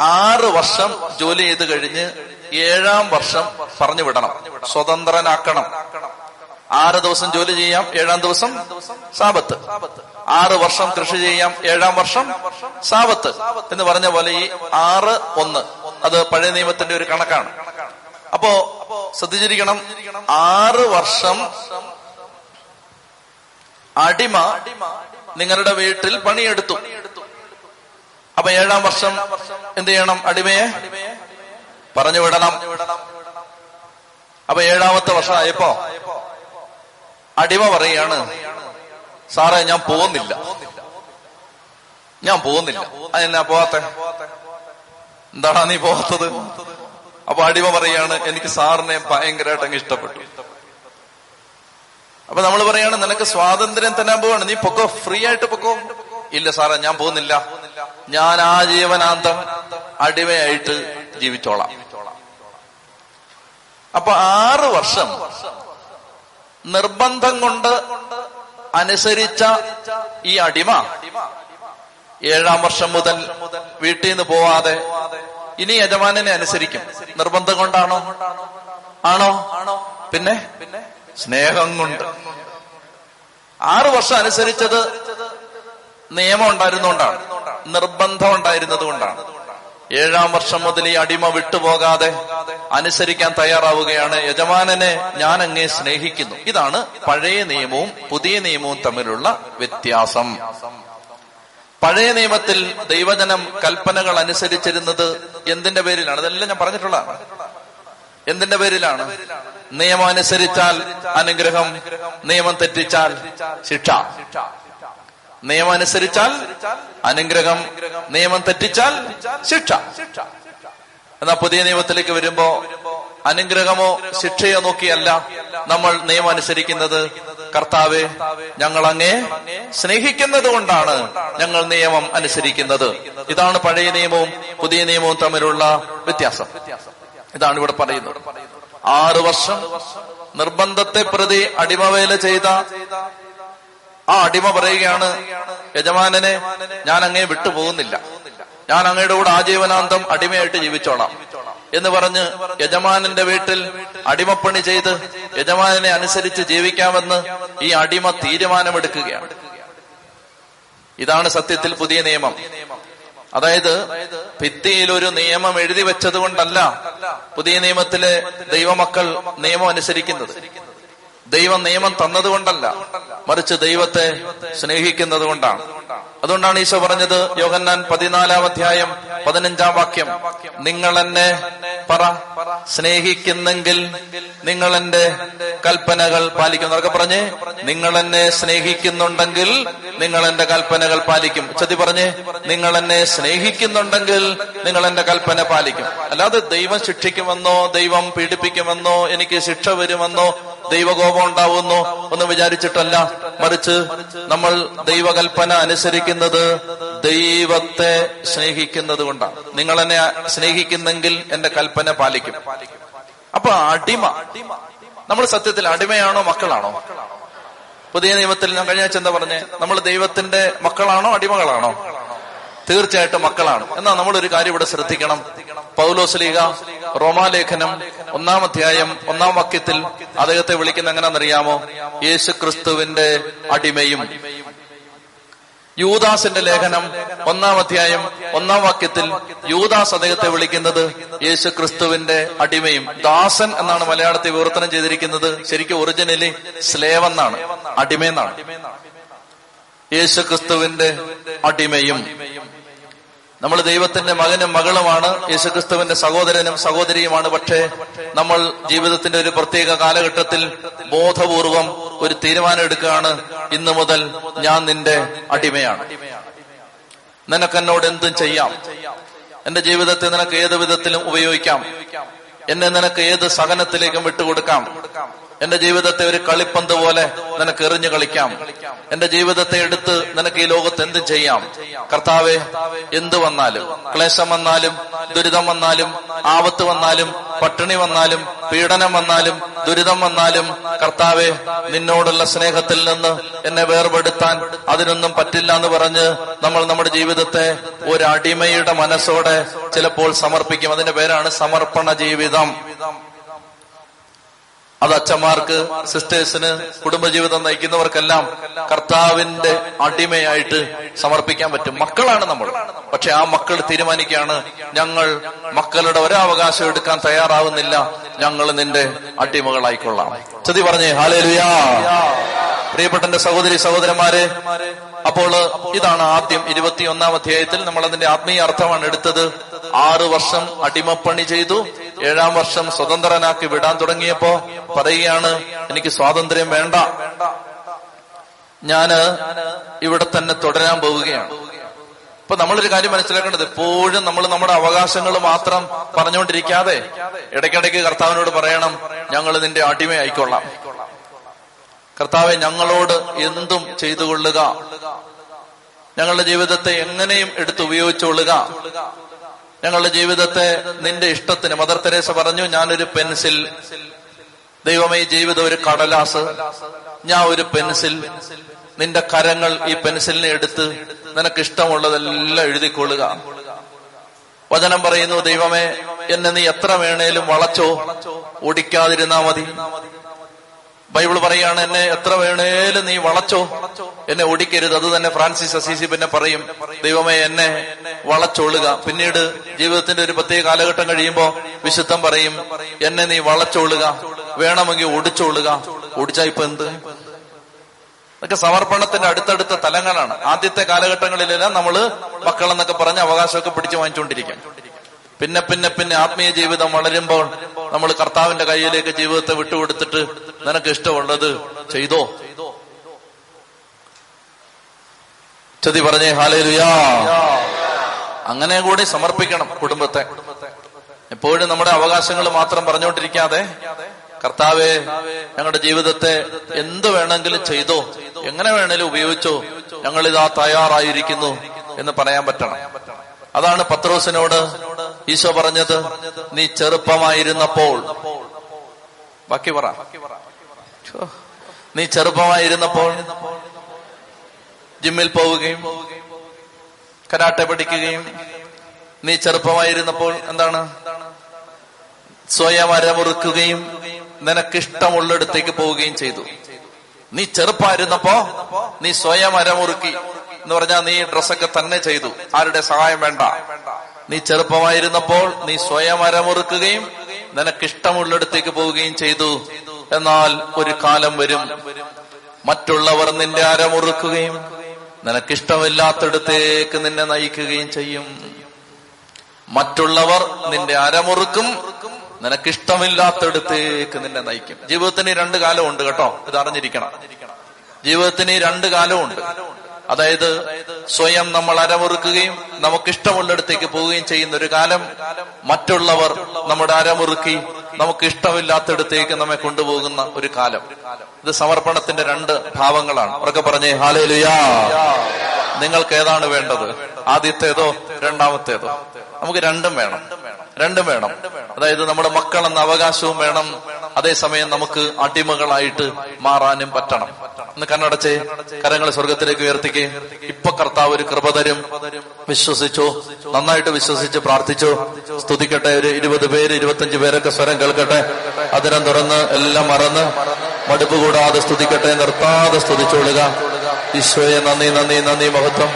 ആറ് വർഷം ജോലി ചെയ്ത് കഴിഞ്ഞ് ഏഴാം വർഷം പറഞ്ഞു വിടണം. സ്വതന്ത്രനാക്കണം. ആറ് ദിവസം ജോലി ചെയ്യാം ഏഴാം ദിവസം സാപത്ത്. ആറ് വർഷം കൃഷി ചെയ്യാം ഏഴാം വർഷം സാപത്ത്. എന്ന് പറഞ്ഞ പോലെ ഈ ആറ് ഒന്ന് അത് പഴയ നിയമത്തിന്റെ ഒരു കണക്കാണ്. അപ്പോ ശ്രദ്ധിച്ചിരിക്കണം ആറ് വർഷം അടിമ നിങ്ങളുടെ വീട്ടിൽ പണിയെടുത്തു. അപ്പൊ ഏഴാം വർഷം എന്ത് ചെയ്യണം അടിമയെ? പറഞ്ഞു വിടണം. അപ്പൊ ഏഴാമത്തെ വർഷമായപ്പോ അടിമ പറയാണ് സാറേ ഞാൻ പോകുന്നില്ല. ഞാൻ പോകുന്നില്ല. അതെന്നാ പോവാത്ത? എന്താണ് നീ പോവാത്തത്? അപ്പൊ അടിമ പറയാണ് എനിക്ക് സാറിനെ ഭയങ്കരമായിട്ട് അങ്ങ് ഇഷ്ടപ്പെട്ടു. അപ്പൊ നമ്മൾ പറയാണ് നിനക്ക് സ്വാതന്ത്ര്യം തരാൻ പോവാണ്. നീ പൊക്കോ ഫ്രീ ആയിട്ട് പൊക്കോ. ഇല്ല സാറേ ഞാൻ പോകുന്നില്ല. ഞാൻ ആ ജീവനാന്തം അടിമയായിട്ട് ജീവിച്ചോളാം. അപ്പൊ ആറ് വർഷം നിർബന്ധം കൊണ്ട് അനുസരിച്ച ഈ അടിമ ഏഴാം വർഷം മുതൽ വീട്ടിൽ നിന്ന് പോവാതെ ഇനി യജമാനെ അനുസരിക്കും. നിർബന്ധം കൊണ്ടാണോ? ആണോ? പിന്നെ? സ്നേഹം കൊണ്ട്. ആറു വർഷം അനുസരിച്ചത് നിയമം ഉണ്ടായിരുന്നുകൊണ്ടാണ് നിർബന്ധം ഉണ്ടായിരുന്നത് കൊണ്ടാണ് ഏഴാം വർഷം മുതൽ ഈ അടിമ വിട്ടുപോകാതെ അനുസരിക്കാൻ തയ്യാറാവുകയാണ്. യജമാനനെ ഞാൻ അങ്ങേ സ്നേഹിക്കുന്നു. ഇതാണ് പഴയ നിയമവും പുതിയ നിയമവും തമ്മിലുള്ള വ്യത്യാസം. പഴയ നിയമത്തിൽ ദൈവജനം കൽപ്പനകൾ അനുസരിച്ചിരുന്നത് എന്തിന്റെ പേരിലാണ്? അതെല്ലാം ഞാൻ പറഞ്ഞിട്ടുള്ളതാണ്. എന്തിന്റെ പേരിലാണ്? നിയമം അനുസരിച്ചാൽ അനുഗ്രഹം നിയമം തെറ്റിച്ചാൽ ശിക്ഷ. നിയമം അനുസരിച്ചാൽ അനുഗ്രഹം നിയമം തെറ്റിച്ചാൽ ശിക്ഷ. എന്നാ പുതിയ നിയമത്തിലേക്ക് വരുമ്പോ അനുഗ്രഹമോ ശിക്ഷയോ നോക്കിയല്ല നമ്മൾ നിയമം അനുസരിക്കുന്നത് കർത്താവെ ഞങ്ങൾ അങ്ങേ സ്നേഹിക്കുന്നത് കൊണ്ടാണ് ഞങ്ങൾ നിയമം അനുസരിക്കുന്നത്. ഇതാണ് പഴയ നിയമവും പുതിയ നിയമവും തമ്മിലുള്ള വ്യത്യാസം. ഇതാണ് ഇവിടെ പറയുന്നത്. ആറു വർഷം നിർബന്ധത്തെ പ്രതി അടിമവേല ചെയ്ത ആ അടിമ പറയുകയാണ് യജമാനനെ ഞാൻ അങ്ങേ വിട്ടുപോകുന്നില്ല. ഞാൻ അങ്ങയുടെ കൂടെ ആജീവനാന്തം അടിമയായിട്ട് ജീവിച്ചോളാം. എന്ന് പറഞ്ഞ് യജമാനന്റെ വീട്ടിൽ അടിമപ്പണി ചെയ്ത് യജമാനനെ അനുസരിച്ച് ജീവിക്കാമെന്ന് ഈ അടിമ തീരുമാനമെടുക്കുകയാണ്. ഇതാണ് സത്യത്തിൽ പുതിയ നിയമം. അതായത് ഭിത്തിയിൽ ഒരു നിയമം എഴുതി വെച്ചത് കൊണ്ടല്ല പുതിയ നിയമത്തിലെ ദൈവമക്കൾ നിയമം അനുസരിക്കുന്നത്. ദൈവം നിയമം തന്നതുകൊണ്ടല്ല മറിച്ച് ദൈവത്തെ സ്നേഹിക്കുന്നത് കൊണ്ടാണ്. അതുകൊണ്ടാണ് ഈശോ പറഞ്ഞത് യോഹന്നാൻ പതിനാലാം അധ്യായം പതിനഞ്ചാം വാക്യം നിങ്ങൾ എന്നെ പറ സ്നേഹിക്കുന്നെങ്കിൽ നിങ്ങൾ എന്റെ കൽപ്പനകൾ പാലിക്കും അതൊക്കെ പറഞ്ഞ് നിങ്ങൾ എന്നെ സ്നേഹിക്കുന്നുണ്ടെങ്കിൽ നിങ്ങൾ എന്റെ കൽപ്പനകൾ പാലിക്കും. ചതി പറഞ്ഞ് നിങ്ങൾ എന്നെ സ്നേഹിക്കുന്നുണ്ടെങ്കിൽ നിങ്ങൾ എന്റെ കൽപ്പന പാലിക്കും. അല്ലാതെ ദൈവം ശിക്ഷിക്കുമെന്നോ ദൈവം പീഡിപ്പിക്കുമെന്നോ എനിക്ക് ശിക്ഷ വരുമെന്നോ ദൈവകോപം ഉണ്ടാവുന്നു ഒന്നും വിചാരിച്ചിട്ടല്ല. മറിച്ച് നമ്മൾ ദൈവകൽപ്പന അനുസരിക്കുന്നത് ദൈവത്തെ സ്നേഹിക്കുന്നത് കൊണ്ടാണ്. നിങ്ങൾ എന്നെ സ്നേഹിക്കുന്നെങ്കിൽ എന്റെ കൽപ്പന പാലിക്കും. അപ്പൊ അടിമ നമ്മൾ സത്യത്തിൽ അടിമയാണോ മക്കളാണോ? പുതിയ നിയമത്തിൽ ഞാൻ കഴിഞ്ഞ ആഴ്ച എന്താ പറഞ്ഞേ? നമ്മൾ ദൈവത്തിന്റെ മക്കളാണോ അടിമകളാണോ? തീർച്ചയായിട്ടും മക്കളാണ്. എന്നാൽ ഒരു കാര്യം ഇവിടെ ശ്രദ്ധിക്കണം. പൗലോസ്ലീഗ റോമാലേഖനം ഒന്നാം അധ്യായം ഒന്നാം വാക്യത്തിൽ അദ്ദേഹത്തെ വിളിക്കുന്ന എങ്ങനെയാണെന്നറിയാമോ? യേശു ക്രിസ്തുവിന്റെ അടിമയും. യൂദാസിന്റെ ലേഖനം ഒന്നാം അധ്യായം ഒന്നാം വാക്യത്തിൽ യൂദാസ് അദ്ദേഹത്തെ വിളിക്കുന്നത് യേശു ക്രിസ്തുവിന്റെ അടിമയും. ദാസൻ എന്നാണ് മലയാളത്തിൽ വിവർത്തനം ചെയ്തിരിക്കുന്നത്. ശരിക്കും ഒറിജിനലി സ്ലേവ് എന്നാണ് അടിമയെന്നാണ്. യേശു ക്രിസ്തുവിന്റെ അടിമയും. നമ്മൾ ദൈവത്തിന്റെ മകനും മകളുമാണ് യേശുക്രിസ്തുവിന്റെ സഹോദരനും സഹോദരിയുമാണ്. പക്ഷേ നമ്മൾ ജീവിതത്തിന്റെ ഒരു പ്രത്യേക കാലഘട്ടത്തിൽ ബോധപൂർവം ഒരു തീരുമാനം എടുക്കുകയാണ് ഇന്നു മുതൽ ഞാൻ നിന്റെ അടിമയാണ്. നിനക്കെന്നോട് എന്തും ചെയ്യാം? എന്റെ ജീവിതത്തെ നിനക്ക് ഏത് വിധത്തിലും ഉപയോഗിക്കാം? എന്നെ നിനക്ക് ഏത് സഹനത്തിലേക്കും വിട്ടുകൊടുക്കാം? എന്റെ ജീവിതത്തെ ഒരു കളിപ്പന്ത് പോലെ നിനക്ക് എറിഞ്ഞു കളിക്കാം. എന്റെ ജീവിതത്തെ എടുത്ത് നിനക്ക് ഈ ലോകത്ത് എന്തും ചെയ്യാം? കർത്താവെ എന്ത് വന്നാലും ക്ലേശം വന്നാലും ദുരിതം വന്നാലും ആപത്ത് വന്നാലും പട്ടിണി വന്നാലും പീഡനം വന്നാലും ദുരിതം വന്നാലും കർത്താവെ നിന്നോടുള്ള സ്നേഹത്തിൽ നിന്ന് എന്നെ വേർപെടുത്താൻ അതിനൊന്നും പറ്റില്ല എന്ന് പറഞ്ഞ് നമ്മൾ നമ്മുടെ ജീവിതത്തെ ഒരു അടിമയുടെ മനസ്സോടെ ചിലപ്പോൾ സമർപ്പിക്കും. അതിന്റെ പേരാണ് സമർപ്പണ ജീവിതം. അത് അച്ഛന്മാർക്ക് സിസ്റ്റേഴ്സിന് കുടുംബജീവിതം നയിക്കുന്നവർക്കെല്ലാം കർത്താവിന്റെ അടിമയായിട്ട് സമർപ്പിക്കാൻ പറ്റും. മക്കളാണ് നമ്മൾ. പക്ഷെ ആ മക്കൾ തീരുമാനിക്കുകയാണ് ഞങ്ങൾ മക്കളുടെ ഒരവകാശം എടുക്കാൻ തയ്യാറാവുന്നില്ല. ഞങ്ങൾ നിന്റെ അടിമകളായിക്കൊള്ളാം. ചതി പറഞ്ഞേ ഹാലേലുയാ പ്രിയപ്പെട്ട എന്റെ സഹോദരി സഹോദരന്മാരെ അപ്പോൾ ഇതാണ് ആദ്യം ഇരുപത്തിയൊന്നാം അധ്യായത്തിൽ നമ്മൾ അതിന്റെ ആത്മീയ അർത്ഥമാണ് എടുത്തത്. ആറു വർഷം അടിമപ്പണി ചെയ്തു. ഏഴാം വർഷം സ്വതന്ത്രനാക്കി വിടാൻ തുടങ്ങിയപ്പോ പറയുകയാണ് എനിക്ക് സ്വാതന്ത്ര്യം വേണ്ട. ഞാൻ ഇവിടെ തന്നെ തുടരാൻ പോവുകയാണ്. അപ്പൊ നമ്മളൊരു കാര്യം മനസ്സിലാക്കേണ്ടത് എപ്പോഴും നമ്മൾ നമ്മുടെ അവകാശങ്ങൾ മാത്രം പറഞ്ഞുകൊണ്ടിരിക്കാതെ ഇടയ്ക്കിടയ്ക്ക് കർത്താവിനോട് പറയണം ഞങ്ങൾ നിന്റെ അടിമയായിക്കൊള്ളാം. കർത്താവെ ഞങ്ങളോട് എന്തും ചെയ്തു കൊള്ളുക ഞങ്ങളുടെ ജീവിതത്തെ എങ്ങനെയും എടുത്ത് ഉപയോഗിച്ചുകൊള്ളുക. ഞങ്ങളുടെ ജീവിതത്തെ നിന്റെ ഇഷ്ടത്തിന് മദർ തെരേസ പറഞ്ഞു ഞാനൊരു പെൻസിൽ. ദൈവമേ ജീവിതം ഒരു കടലാസ്. ഞാൻ ഒരു പെൻസിൽ. നിന്റെ കരങ്ങൾ ഈ പെൻസിലിനെ എടുത്ത് നിനക്ക് ഇഷ്ടമുള്ളതെല്ലാം എഴുതിക്കൊള്ളുക. വചനം പറയുന്നു ദൈവമേ എന്നെ നീ എത്ര വേണേലും വളച്ചോ ഓടിക്കാതിരുന്നാ മതി. ബൈബിൾ പറയാണ് എന്നെ എത്ര വേണേലും നീ വളച്ചോ? എന്നെ ഓടിക്കരുത്. അത് തന്നെ ഫ്രാൻസിസ് അസീസി പിന്നെ പറയും ദൈവമേ എന്നെ വളച്ചോളുക. പിന്നീട് ജീവിതത്തിന്റെ ഒരു പ്രത്യേക കാലഘട്ടം കഴിയുമ്പോ വിശുദ്ധം പറയും എന്നെ നീ വളച്ചോളുക. വേണമെങ്കിൽ ഓടിച്ചോളുക. ഓടിച്ചാ ഇപ്പൊ എന്ത്? അതൊക്കെ സമർപ്പണത്തിന്റെ അടുത്തടുത്ത തലങ്ങളാണ്. ആദ്യത്തെ കാലഘട്ടങ്ങളിലെല്ലാം നമ്മൾ മക്കളെന്നൊക്കെ പറഞ്ഞ് അവകാശമൊക്കെ പിടിച്ചു വാങ്ങിച്ചുകൊണ്ടിരിക്കും പിന്നെ പിന്നെ പിന്നെ ആത്മീയ ജീവിതം വളരുമ്പോൾ നമ്മൾ കർത്താവിന്റെ കയ്യിലേക്ക് ജീവിതത്തെ വിട്ടുകൊടുത്തിട്ട് നിനക്ക് ഇഷ്ടമുള്ളത് ചെയ്തോ? ചതി പറഞ്ഞേ ഹാലേലുയാ അങ്ങനെ കൂടി സമർപ്പിക്കണം കുടുംബത്തെ. എപ്പോഴും നമ്മുടെ അവകാശങ്ങൾ മാത്രം പറഞ്ഞുകൊണ്ടിരിക്കാതെ കർത്താവെ ഞങ്ങളുടെ ജീവിതത്തെ എന്ത് വേണമെങ്കിലും ചെയ്തോ? എങ്ങനെ വേണേലും ഉപയോഗിച്ചോ? ഞങ്ങളിതാ തയ്യാറായിരിക്കുന്നു എന്ന് പറയാൻ പറ്റണം. അതാണ് പത്രോസിനോട് ഈശോ പറഞ്ഞത് നീ ചെറുപ്പമായിരുന്നപ്പോൾ ബാക്കി പറ. നീ ചെറുപ്പമായിരുന്നപ്പോൾ ജിമ്മിൽ പോവുകയും കരാട്ടെ പഠിക്കുകയും നീ ചെറുപ്പമായിരുന്നപ്പോൾ എന്താണ്? സ്വയം അരമുറുക്കുകയും നിനക്കിഷ്ടമുള്ളിടത്തേക്ക് പോവുകയും ചെയ്തു. നീ ചെറുപ്പമായിരുന്നപ്പോ നീ സ്വയം അരമുറുക്കി എന്ന് പറഞ്ഞാൽ നീ ഡ്രസ്സൊക്കെ തന്നെ ചെയ്തു. ആരുടെ സഹായം വേണ്ട. നീ ചെറുപ്പമായിരുന്നപ്പോൾ നീ സ്വയം അരമുറുക്കുകയും നിനക്കിഷ്ടമുള്ളിടത്തേക്ക് പോവുകയും ചെയ്തു. എന്നാൽ ഒരു കാലം വരും. മറ്റുള്ളവർ നിന്റെ അരമുറുക്കുകയും നിനക്കിഷ്ടമില്ലാത്തടത്തേക്ക് നിന്നെ നയിക്കുകയും ചെയ്യും. മറ്റുള്ളവർ നിന്റെ അരമുറുക്കും നിനക്കിഷ്ടമില്ലാത്തടത്തേക്ക് നിന്നെ നയിക്കും. ജീവിതത്തിന് രണ്ടു കാലമുണ്ട് കേട്ടോ. ഇത് അറിഞ്ഞിരിക്കണം. ജീവിതത്തിന് രണ്ട് കാലമുണ്ട്. അതായത് സ്വയം നമ്മൾ അരമുറുക്കുകയും നമുക്കിഷ്ടമുള്ളിടത്തേക്ക് പോവുകയും ചെയ്യുന്ന ഒരു കാലം മറ്റുള്ളവർ നമ്മുടെ അരമുറുക്കി നമുക്ക് ഇഷ്ടമില്ലാത്തടത്തേക്ക് നമ്മെ കൊണ്ടുപോകുന്ന ഒരു കാലം. ഇത് സമർപ്പണത്തിന്റെ രണ്ട് ഭാവങ്ങളാണ്. ഉറക്കെ പറഞ്ഞേ ഹാലേലുയാ. നിങ്ങൾക്ക് ഏതാണ് വേണ്ടത്? ആദ്യത്തേതോ രണ്ടാമത്തേതോ? നമുക്ക് രണ്ടും വേണം. രണ്ടും വേണം. അതായത് നമ്മുടെ മക്കൾ എന്ന അവകാശവും വേണം. അതേസമയം നമുക്ക് അടിമകളായിട്ട് മാറാനും പറ്റണം. ഒന്ന് കണ്ണടച്ചേ കരങ്ങൾ സ്വർഗത്തിലേക്ക് ഉയർത്തിക്കേ. ഇപ്പൊ കർത്താവ് ഒരു കൃപ തരും. വിശ്വസിച്ചു? നന്നായിട്ട് വിശ്വസിച്ച് പ്രാർത്ഥിച്ചു? സ്തുതിക്കട്ടെ ഒരു ഇരുപത് പേര് ഇരുപത്തഞ്ച് പേരൊക്കെ സ്വരം കേൾക്കട്ടെ. അതിനം തുറന്ന് എല്ലാം മറന്ന് മടുപ്പ് കൂടാതെ സ്തുതിക്കട്ടെ നിർത്താതെ സ്തുതിച്ചോളുക. ഈശോയെ നന്ദി നന്ദി നന്ദി മഹത്വം.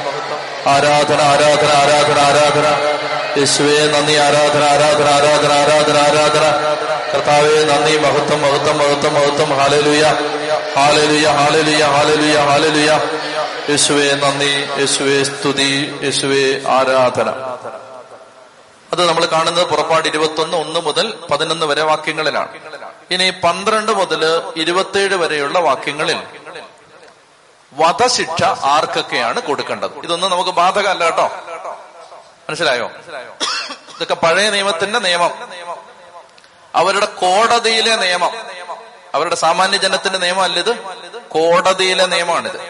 ആരാധന ആരാധന ആരാധന ആരാധന. യേശുവേ നന്ദി ആരാധന ആരാധന ആരാധന ആരാധന ആരാധന. കർത്താവേ നന്ദി മഹത്വം മഹത്വം മഹത്വം മഹത്വം. ഹാലലുയ യേശുവേ നന്ദി. യേശുവേ സ്തുതി. യേശുവേ ആരാധന. അത് നമ്മൾ കാണുന്നത് പുറപ്പാട് ഇരുപത്തൊന്ന് ഒന്ന് മുതൽ പതിനൊന്ന് വരെ വാക്യങ്ങളിലാണ്. ഇനി പന്ത്രണ്ട് മുതൽ ഇരുപത്തിയേഴ് വരെയുള്ള വാക്യങ്ങളിൽ വധശിക്ഷ ആർക്കൊക്കെയാണ് കൊടുക്കേണ്ടത്? ഇതൊന്നും നമുക്ക് ബാധകമല്ല കേട്ടോ. മനസ്സിലായോ? ഇതൊക്കെ പഴയ നിയമത്തിന്റെ നിയമം. അവരുടെ കോടതിയിലെ നിയമം. അവരുടെ സാമാന്യ ജനത്തിന്റെ നിയമമല്ല ഇത്? കോടതിയിലെ നിയമമാണിത്.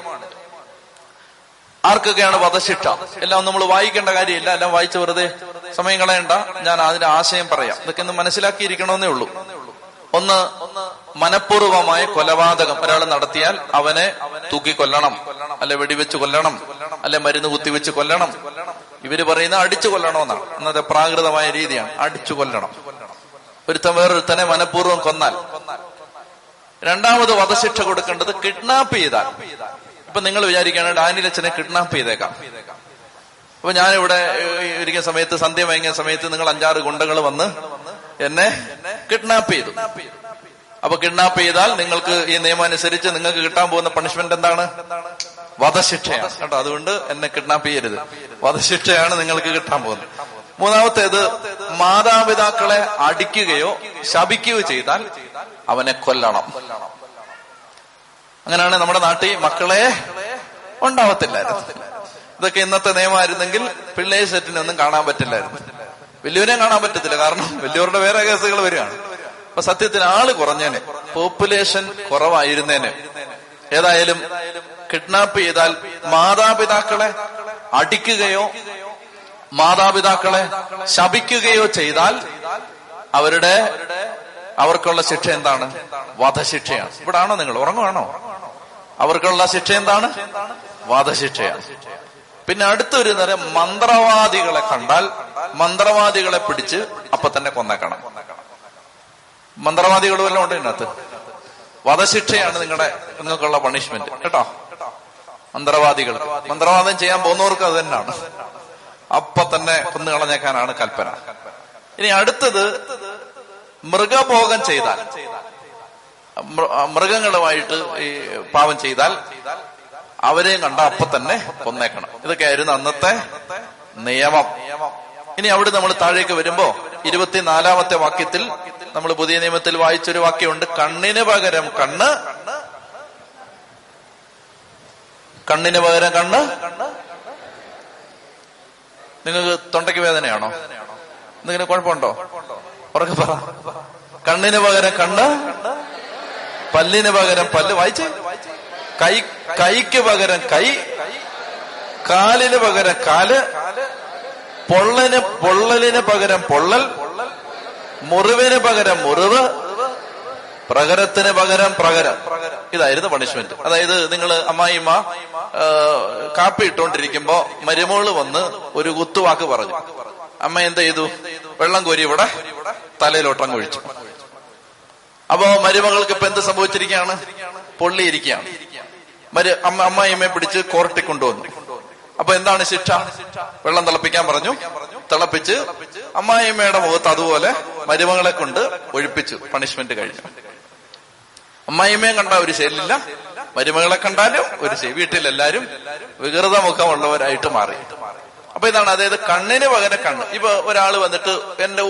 ആർക്കൊക്കെയാണ് വധശിക്ഷ? എല്ലാം നമ്മൾ വായിക്കേണ്ട കാര്യമില്ല. എല്ലാം വായിച്ച് വെറുതെ സമയം കളയണ്ട. ഞാൻ അതിന്റെ ആശയം പറയാം. ഇതൊക്കെ ഒന്ന് മനസ്സിലാക്കിയിരിക്കണമെന്നേ ഉള്ളൂ. ഒന്ന് മനഃപൂർവമായ കൊലപാതകം ഒരാൾ നടത്തിയാൽ അവനെ തൂക്കി കൊല്ലണം അല്ലെ വെടിവെച്ച് കൊല്ലണം. അല്ലെ മരുന്ന് കുത്തിവെച്ച് കൊല്ലണം. ഇവർ പറയുന്ന അടിച്ചു കൊല്ലണമെന്നാണ്. ഇന്നത്തെ പ്രാകൃതമായ രീതിയാണ്. അടിച്ചു കൊല്ലണം. ഒരുത്തൻ വേറൊരുത്തനെ മനഃപൂർവം കൊന്നാൽ. രണ്ടാമത് വധശിക്ഷ കൊടുക്കേണ്ടത് കിഡ്നാപ്പ് ചെയ്താൽ. ഇപ്പൊ നിങ്ങൾ വിചാരിക്കുകയാണ് ഡാനിയൽ അച്ഛനെ കിഡ്നാപ്പ് ചെയ്തേക്കാം. അപ്പൊ ഞാനിവിടെ ഇരിക്കുന്ന സമയത്ത് സന്ധ്യ വൈകിയ സമയത്ത് നിങ്ങൾ അഞ്ചാറ് ഗുണ്ടകൾ വന്ന് എന്നെ കിഡ്നാപ്പ് ചെയ്തു. അപ്പൊ കിഡ്നാപ്പ് ചെയ്താൽ നിങ്ങൾക്ക് ഈ നിയമം അനുസരിച്ച് നിങ്ങൾക്ക് കിട്ടാൻ പോകുന്ന പണിഷ്മെന്റ് എന്താണ്? വധശിക്ഷയാണ്. കേട്ടോ അതുകൊണ്ട് എന്നെ കിഡ്നാപ്പ് ചെയ്യരുത്. വധശിക്ഷയാണ് നിങ്ങൾക്ക് കിട്ടാൻ പോകുന്നത്. മൂന്നാമത്തേത് മാതാപിതാക്കളെ അടിക്കുകയോ ശപിക്കുകയോ ചെയ്താൽ അവനെ കൊല്ലണം. അങ്ങനെയാണ് നമ്മുടെ നാട്ടിൽ മക്കളെ ഉണ്ടാവത്തില്ലായിരുന്നു ഇതൊക്കെ ഇന്നത്തെ നിയമമായിരുന്നെങ്കിൽ പിള്ളേർ സെറ്റിനൊന്നും കാണാൻ പറ്റില്ലായിരുന്നു. വലിയവരെ കാണാൻ പറ്റത്തില്ല. കാരണം വലിയവരുടെ വേറെ കേസുകൾ വരികയാണ്. അപ്പൊ സത്യത്തിൽ ആൾ കുറഞ്ഞേനെ. പോപ്പുലേഷൻ കുറവായിരുന്നേനെ. ഏതായാലും കിഡ്നാപ്പ് ചെയ്താൽ മാതാപിതാക്കളെ അടിക്കുകയോ മാതാപിതാക്കളെ ശപിക്കുകയോ ചെയ്താൽ അവരുടെ അവർക്കുള്ള ശിക്ഷ എന്താണ്? വധശിക്ഷയാണ്. ഇവിടെ ആണോ നിങ്ങൾ? ഉറങ്ങുവാണോ? അവർക്കുള്ള ശിക്ഷ എന്താണ്? വധശിക്ഷയാണ്. പിന്നെ അടുത്തൊരു നേരം മന്ത്രവാദികളെ കണ്ടാൽ മന്ത്രവാദികളെ പിടിച്ച് അപ്പൊ തന്നെ കൊന്നേക്കണം. മന്ത്രവാദികൾ വല്ലതും ഉണ്ട് ഇതിനകത്ത്? വധശിക്ഷയാണ് നിങ്ങളുടെ നിങ്ങൾക്കുള്ള പണിഷ്മെന്റ് കേട്ടോ? മന്ത്രവാദികൾ. മന്ത്രവാദം ചെയ്യാൻ പോകുന്നവർക്ക് അത് തന്നെയാണ്. അപ്പൊ തന്നെ കൊന്നു കളഞ്ഞേക്കാനാണ് കൽപ്പന. ഇനി അടുത്തത് മൃഗഭോഗം ചെയ്താൽ. മൃഗങ്ങളുമായിട്ട് ഈ പാവം ചെയ്താൽ അവരെയും കണ്ട അപ്പൊ തന്നെ കൊന്നേക്കണം. ഇതൊക്കെയായിരുന്നു അന്നത്തെ നിയമം. ഇനി അവിടെ നമ്മൾ താഴേക്ക് വരുമ്പോ ഇരുപത്തിനാലാമത്തെ വാക്യത്തിൽ നമ്മൾ പുതിയ നിയമത്തിൽ വായിച്ചൊരു വാക്യമുണ്ട്. കണ്ണിന് പകരം കണ്ണ് കണ്ണിന് പകരം കണ്ണ്. നിങ്ങൾക്ക് തൊണ്ടയ്ക്ക് വേദനയാണോ? എന്തെങ്കിലും കുഴപ്പമുണ്ടോ? ഉറക്കെ പറ. കണ്ണിന് പകരം കണ്ണ് പല്ലിന് പകരം പല്ല്. വായിച്ചേ. കൈ കൈക്ക് പകരം കൈ കാലിന് പകരം കാൽ പൊള്ളന് പൊള്ളലിന് പകരം പൊള്ളൽ മുറിവിന് പകരം മുറിവ് പ്രകരത്തിന് പകരം പ്രകരം. ഇതായിരുന്നു പണിഷ്മെന്റ് അതായത് നിങ്ങൾ അമ്മായിമ്മ കാപ്പി ഇട്ടുകൊണ്ടിരിക്കുമ്പോ മരുമോൾ വന്ന് ഒരു കുത്തുവാക്ക് പറഞ്ഞു. അമ്മ എന്ത് ചെയ്തു? വെള്ളം കോരി ഇവിടെ തലയിലോട്ടം കൊഴിച്ചു അപ്പോ മരുമകൾക്ക് ഇപ്പൊ എന്ത് സംഭവിച്ചിരിക്കുകയാണ്? പൊള്ളിയിരിക്കുകയാണ്. മരു അമ്മ അമ്മായിമ്മയെ പിടിച്ച് കോർട്ടി കൊണ്ടുവന്നു അപ്പൊ എന്താണ് ശിക്ഷ? വെള്ളം തിളപ്പിക്കാൻ പറഞ്ഞു. തിളപ്പിച്ച് അമ്മായിമ്മയുടെ മുഖത്ത് അതുപോലെ മരുമകളെ കൊണ്ട് ഒഴിപ്പിച്ചു. പണിഷ്മെന്റ് കഴിഞ്ഞു. അമ്മായിമ്മയെ കണ്ടാൽ ഒരു ശൈലില്ല മരുമകളെ കണ്ടാലും ഒരു ശൈലി. വീട്ടിൽ എല്ലാരും വികൃത മുഖമുള്ളവരായിട്ട് മാറി. അപ്പൊ ഇതാണ് അതായത് കണ്ണിന് പകരം കണ്ണ്. ഇപ്പൊ ഒരാൾ വന്നിട്ട് എന്റെ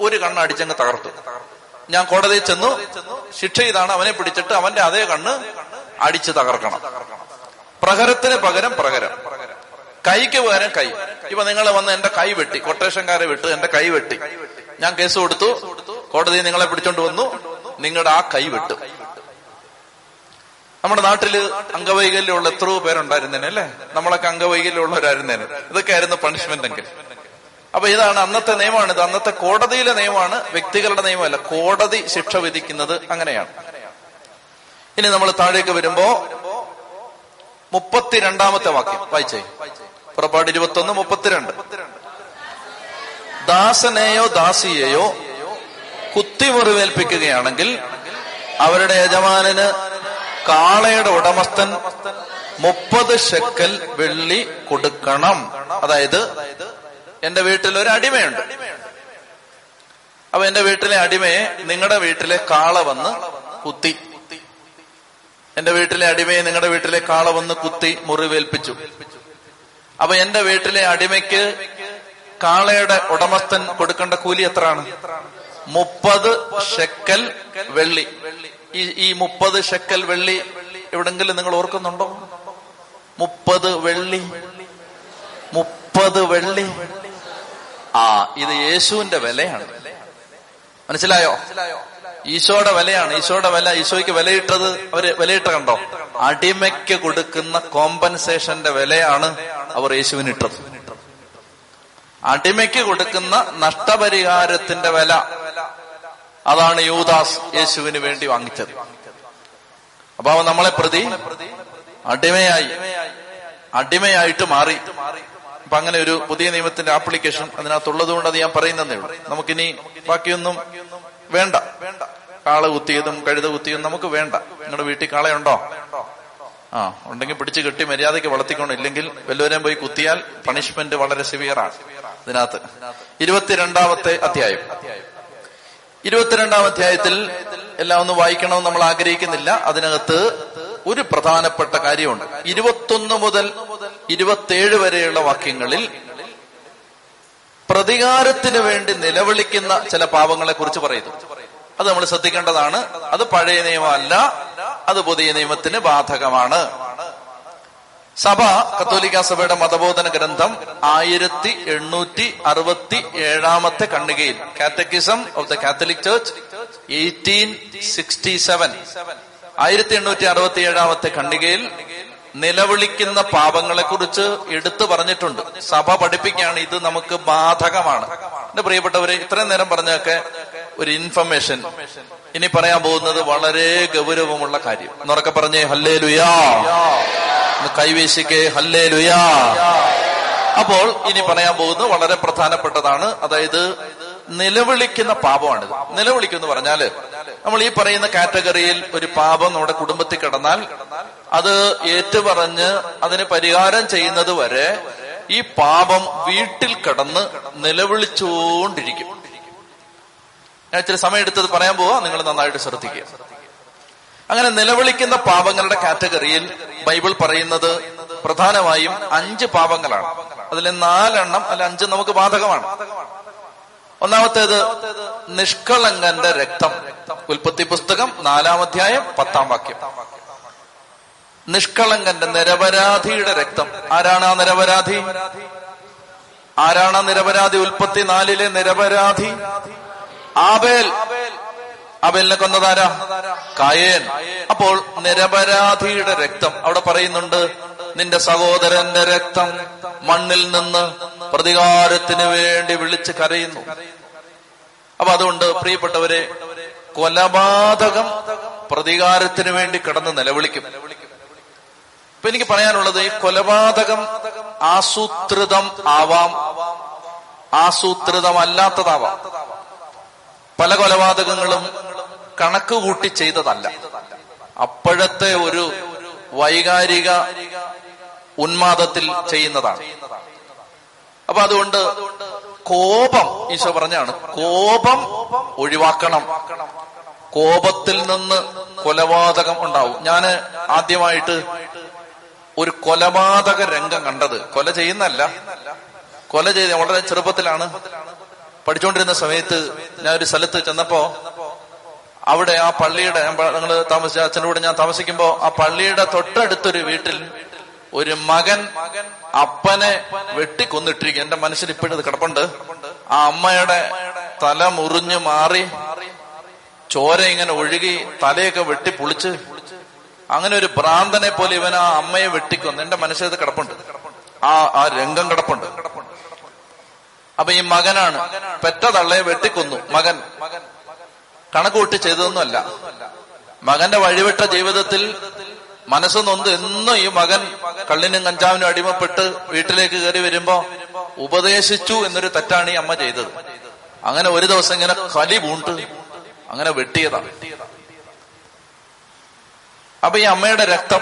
ഒരു കണ്ണ് അടിച്ചങ്ങ് തകർത്തു. ഞാൻ കോടതിയിൽ ചെന്നു. ശിക്ഷ ഇതാണ്. അവനെ പിടിച്ചിട്ട് അവന്റെ അതേ കണ്ണ് അടിച്ച് തകർക്കണം. പ്രഹരത്തിന് പകരം പ്രഹരം. കൈക്ക് പകരം കൈ. ഇപ്പൊ നിങ്ങൾ വന്ന് എന്റെ കൈ വെട്ടി. കൊട്ടേഷൻകാരെ വിട്ട് എന്റെ കൈ വെട്ടി. ഞാൻ കേസ് കൊടുത്തു. കോടതി നിങ്ങളെ പിടിച്ചോണ്ട് വന്നു. നിങ്ങളുടെ ആ കൈ വെട്ടു. നമ്മുടെ നാട്ടിൽ അംഗവൈകല്യമുള്ള എത്രയോ പേരുണ്ടായിരുന്നേനെ അല്ലെ നമ്മളൊക്കെ അംഗവൈകല്യമുള്ളവരായിരുന്നേനെ. ഇതൊക്കെ ആയിരുന്നു പണിഷ്മെന്റ് എങ്കിൽ. അപ്പൊ ഇതാണ് അന്നത്തെ നിയമമാണ്. ഇത് അന്നത്തെ കോടതിയിലെ നിയമമാണ്. വ്യക്തികളുടെ നിയമമല്ല. കോടതി ശിക്ഷ വിധിക്കുന്നത് അങ്ങനെയാണ്. ഇനി നമ്മൾ താഴേക്ക് വരുമ്പോ മുപ്പത്തിരണ്ടാമത്തെ വാക്യം. വായിച്ചേ. പുറപ്പാട് ഇരുപത്തൊന്ന് മുപ്പത്തിരണ്ട്. ദാസനെയോ ദാസിയെയോ കുത്തിമുറിവേൽപ്പിക്കുകയാണെങ്കിൽ അവരുടെ യജമാനന് കാളയുടെ ഉടമസ്ഥൻ മുപ്പത് ഷെക്കൽ വെള്ളി കൊടുക്കണം. അതായത് എന്റെ വീട്ടിൽ ഒരു അടിമയുണ്ട്. അപ്പൊ എന്റെ വീട്ടിലെ അടിമയെ നിങ്ങളുടെ വീട്ടിലെ കാള വന്ന് കുത്തി. എന്റെ വീട്ടിലെ അടിമയെ നിങ്ങളുടെ വീട്ടിലെ കാള വന്ന് കുത്തി മുറിവേൽപ്പിച്ചു. അപ്പൊ എന്റെ വീട്ടിലെ അടിമയ്ക്ക് കാളയുടെ ഉടമസ്ഥൻ കൊടുക്കേണ്ട കൂലി എത്രയാണ്? മുപ്പത് ഷെക്കൽ വെള്ളി. ഈ ഈ മുപ്പത് ഷെക്കൽ വെള്ളി എവിടെങ്കിലും നിങ്ങൾ ഓർക്കുന്നുണ്ടോ? മുപ്പത് വെള്ളി. മുപ്പത് വെള്ളി. ആ ഇത് യേശുവിന്റെ വിലയാണ്. മനസ്സിലായോ? ഈശോയുടെ വിലയാണ്. ഈശോയുടെ വില ഈശോയ്ക്ക് വിലയിട്ടത് അവർ വിലയിട്ട കണ്ടോ? അടിമയ്ക്ക് കൊടുക്കുന്ന കോമ്പൻസേഷന്റെ വിലയാണ് അവർ യേശുവിന് ഇട്ടത് അടിമയ്ക്ക് കൊടുക്കുന്ന നഷ്ടപരിഹാരത്തിന്റെ വില അതാണ് യൂദാസ് യേശുവിന് വേണ്ടി വാങ്ങിച്ചത്. അപ്പൊ അവൻ നമ്മളെ പ്രതി അടിമയായി. അടിമയായിട്ട് മാറി. അപ്പൊ അങ്ങനെ ഒരു പുതിയ നിയമത്തിന്റെ ആപ്ലിക്കേഷൻ അതിനകത്തുള്ളത് കൊണ്ട് അത് ഞാൻ പറയുന്നതേ ഉള്ളൂ. നമുക്കിനി ബാക്കിയൊന്നും വേണ്ട. കാള കുത്തിയതും കഴുത കുത്തിയതും നമുക്ക് വേണ്ട. നിങ്ങളുടെ വീട്ടിൽ കാളയുണ്ടോ? ആ ഉണ്ടെങ്കിൽ പിടിച്ചു കെട്ടി മര്യാദയ്ക്ക് വളർത്തിക്കണം. ഇല്ലെങ്കിൽ വല്ലവരെയും പോയി കുത്തിയാൽ പണിഷ്മെന്റ് വളരെ സിവിയറാണ് ഇതിനകത്ത്. ഇരുപത്തിരണ്ടാമത്തെ അധ്യായം. ഇരുപത്തിരണ്ടാം അധ്യായത്തിൽ എല്ലാം ഒന്ന് വായിക്കണമെന്ന് നമ്മൾ ആഗ്രഹിക്കുന്നില്ല. അതിനകത്ത് ഒരു പ്രധാനപ്പെട്ട കാര്യമുണ്ട്. ഇരുപത്തൊന്ന് മുതൽ ഇരുപത്തേഴ് വരെയുള്ള വാക്യങ്ങളിൽ പ്രതികാരത്തിന് വേണ്ടി നിലവിളിക്കുന്ന ചില പാവങ്ങളെ കുറിച്ച് പറയുന്നു. അത് നമ്മൾ ശ്രദ്ധിക്കേണ്ടതാണ്. അത് പഴയ നിയമമല്ല. അത് പുതിയ നിയമത്തിന് ബാധകമാണ്. സഭ കത്തോലിക്ക സഭയുടെ മതബോധന ഗ്രന്ഥം ആയിരത്തി എണ്ണൂറ്റി അറുപത്തി ഏഴാമത്തെ കണ്ണികയിൽ. Catechism of the Catholic church eighteen sixty seven ആയിരത്തി എണ്ണൂറ്റി അറുപത്തി ഏഴാമത്തെ കണ്ണികയിൽ നിലവിളിക്കുന്ന പാപങ്ങളെ കുറിച്ച് എടുത്തു പറഞ്ഞിട്ടുണ്ട്. സഭ പഠിപ്പിക്കുകയാണ് ഇത് നമുക്ക് ബാധകമാണ്. എന്റെ പ്രിയപ്പെട്ടവരെ ഇത്രയും നേരം പറഞ്ഞൊക്കെ ഒരു ഇൻഫർമേഷൻ ഇനി പറയാൻ പോകുന്നത് വളരെ ഗൗരവമുള്ള കാര്യം. എന്നൊക്കെ പറഞ്ഞേ ഹല്ലേ ലുയാ കൈവീശിക്കേ ഹല്ലേ ലുയാ അപ്പോൾ ഇനി പറയാൻ പോകുന്നത് വളരെ പ്രധാനപ്പെട്ടതാണ്. അതായത് നിലവിളിക്കുന്ന പാപമാണിത്. നിലവിളിക്കും എന്ന് പറഞ്ഞാൽ നമ്മൾ ഈ പറയുന്ന കാറ്റഗറിയിൽ ഒരു പാപം നമ്മുടെ കുടുംബത്തിൽ കിടന്നാൽ അത് ഏറ്റുപറഞ്ഞ് അതിന് പരിഹാരം ചെയ്യുന്നത് വരെ ഈ പാപം വീട്ടിൽ കിടന്ന് നിലവിളിച്ചുകൊണ്ടിരിക്കും. ഞാൻ ഇച്ചിരി സമയം എടുത്തത് പറയാൻ പോവാ. നിങ്ങൾ നന്നായിട്ട് ശ്രദ്ധിക്കുക. അങ്ങനെ നിലവിളിക്കുന്ന പാപങ്ങളുടെ കാറ്റഗറിയിൽ ബൈബിൾ പറയുന്നത് പ്രധാനമായും അഞ്ച് പാപങ്ങളാണ്. അതിൽ നാലെണ്ണം അല്ല അഞ്ച് നമുക്ക് ബാധകമാണ്. ഒന്നാമത്തേത് നിഷ്കളങ്കന്റെ രക്തം. ഉൽപ്പത്തി പുസ്തകം നാലാം അധ്യായം പത്താം വാക്യം. നിഷ്കളങ്കന്റെ നിരപരാധിയുടെ രക്തം. ആരാണ് ആ നിരപരാധി? ആരാണ് നിരപരാധി? ഉൽപ്പത്തി നാലിലെ നിരപരാധി? ആബേൽ. ആബേലിനെ കൊന്നതാരാ? കായേൻ. അപ്പോൾ നിരപരാധിയുടെ രക്തം അവിടെ പറയുന്നുണ്ട് നിന്റെ സഹോദരന്റെ രക്തം മണ്ണിൽ നിന്ന് പ്രതികാരത്തിന് വേണ്ടി വിളിച്ച് കരയുന്നു. അപ്പൊ അതുകൊണ്ട് പ്രിയപ്പെട്ടവരെ കൊലപാതകം പ്രതികാരത്തിന് വേണ്ടി കിടന്ന് നിലവിളിക്കും. ഇപ്പൊ എനിക്ക് പറയാനുള്ളത് ഈ കൊലപാതകം ആസൂത്രിതം ആവാം. ആസൂത്രിതമല്ലാത്തതാവാം. പല കൊലപാതകങ്ങളും കണക്ക് കൂട്ടി ചെയ്തതല്ല. അപ്പോഴത്തെ ഒരു വൈകാരിക ഉന്മാദത്തിൽ ചെയ്യുന്നതാണ്. അപ്പൊ അതുകൊണ്ട് കോപം ഈശോ പറഞ്ഞാണ്. കോപം ഒഴിവാക്കണം. കോപത്തിൽ നിന്ന് കൊലപാതകം ഉണ്ടാവും. ഞാൻ ആദ്യമായിട്ട് ഒരു കൊലപാതക രംഗം കണ്ടത്. കൊല ചെയ്യുന്നല്ല കൊല ചെയ്ത് വളരെ ചെറുപ്പത്തിലാണ് പഠിച്ചുകൊണ്ടിരുന്ന സമയത്ത് ഞാൻ ഒരു സ്ഥലത്ത് ചെന്നപ്പോ അവിടെ ആ പള്ളിയുടെ നിങ്ങൾ താമസിച്ച അച്ഛന്റെ കൂടെ ഞാൻ താമസിക്കുമ്പോ ആ പള്ളിയുടെ തൊട്ടടുത്തൊരു വീട്ടിൽ ഒരു മകൻ അപ്പനെ വെട്ടിക്കൊന്നിട്ടിരിക്കും എന്റെ മനസ്സിൽ ഇപ്പോഴും ഇത് കിടപ്പുണ്ട്. ആ അമ്മയുടെ തല മുറിഞ്ഞു മാറി ചോര ഇങ്ങനെ ഒഴുകി തലയൊക്കെ വെട്ടി പൊളിച്ച് അങ്ങനെ ഒരു ഭ്രാന്തനെ പോലെ ഇവൻ ആ അമ്മയെ വെട്ടിക്കൊന്നു എന്റെ മനസ്സിൽ ഇത് കിടപ്പുണ്ട്. ആ ആ രംഗം കിടപ്പുണ്ട്. അപ്പൊ ഈ മകനാണ് പെറ്റ തള്ളയെ വെട്ടിക്കൊന്നു. മകൻ. കണക്കൂട്ടി ചെയ്തതൊന്നുമല്ല. മകന്റെ വഴിവിട്ട ജീവിതത്തിൽ മനസ്സ് നൊന്ത് എന്നും ഈ മകൻ കള്ളിനും കഞ്ചാവിനും അടിമപ്പെട്ട് വീട്ടിലേക്ക് കയറി വരുമ്പോ ഉപദേശിച്ചു എന്നൊരു തെറ്റാണ് ഈ അമ്മ ചെയ്തത്. അങ്ങനെ ഒരു ദിവസം ഇങ്ങനെ കലി പൂണ്ട് അങ്ങനെ വെട്ടിയതാ. അപ്പൊ ഈ അമ്മയുടെ രക്തം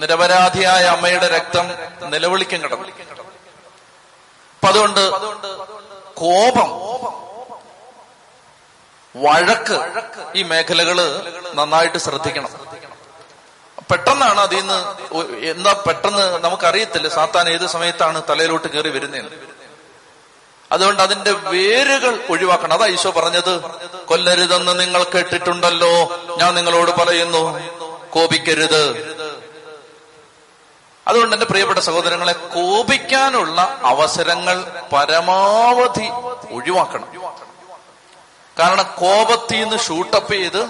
നിരപരാധിയായ അമ്മയുടെ രക്തം നിലവിളിക്കും കിടന്നു. അപ്പൊ അതുകൊണ്ട് കോപം വഴക്ക് ഈ മേഖലകൾ നന്നായിട്ട് ശ്രദ്ധിക്കണം. പെട്ടെന്നാണ് അതിൽ നിന്ന് എന്താ പെട്ടെന്ന് നമുക്കറിയത്തില്ല സാത്താൻ ഏത് സമയത്താണ് തലയിലോട്ട് കയറി വരുന്നതെന്ന് അതുകൊണ്ട് അതിന്റെ വേരുകൾ ഒഴിവാക്കണം. അതാ ഈശോ പറഞ്ഞത് കൊല്ലരുതെന്ന് നിങ്ങൾ കേട്ടിട്ടുണ്ടല്ലോ. ഞാൻ നിങ്ങളോട് പറയുന്നു കോപിക്കരുത്. അതുകൊണ്ട് എന്റെ പ്രിയപ്പെട്ട സഹോദരങ്ങളെ കോപിക്കാനുള്ള അവസരങ്ങൾ പരമാവധി ഒഴിവാക്കണം. കാരണം കോപത്തിൽ നിന്ന് ഷൂട്ടപ്പ് ചെയ്ത്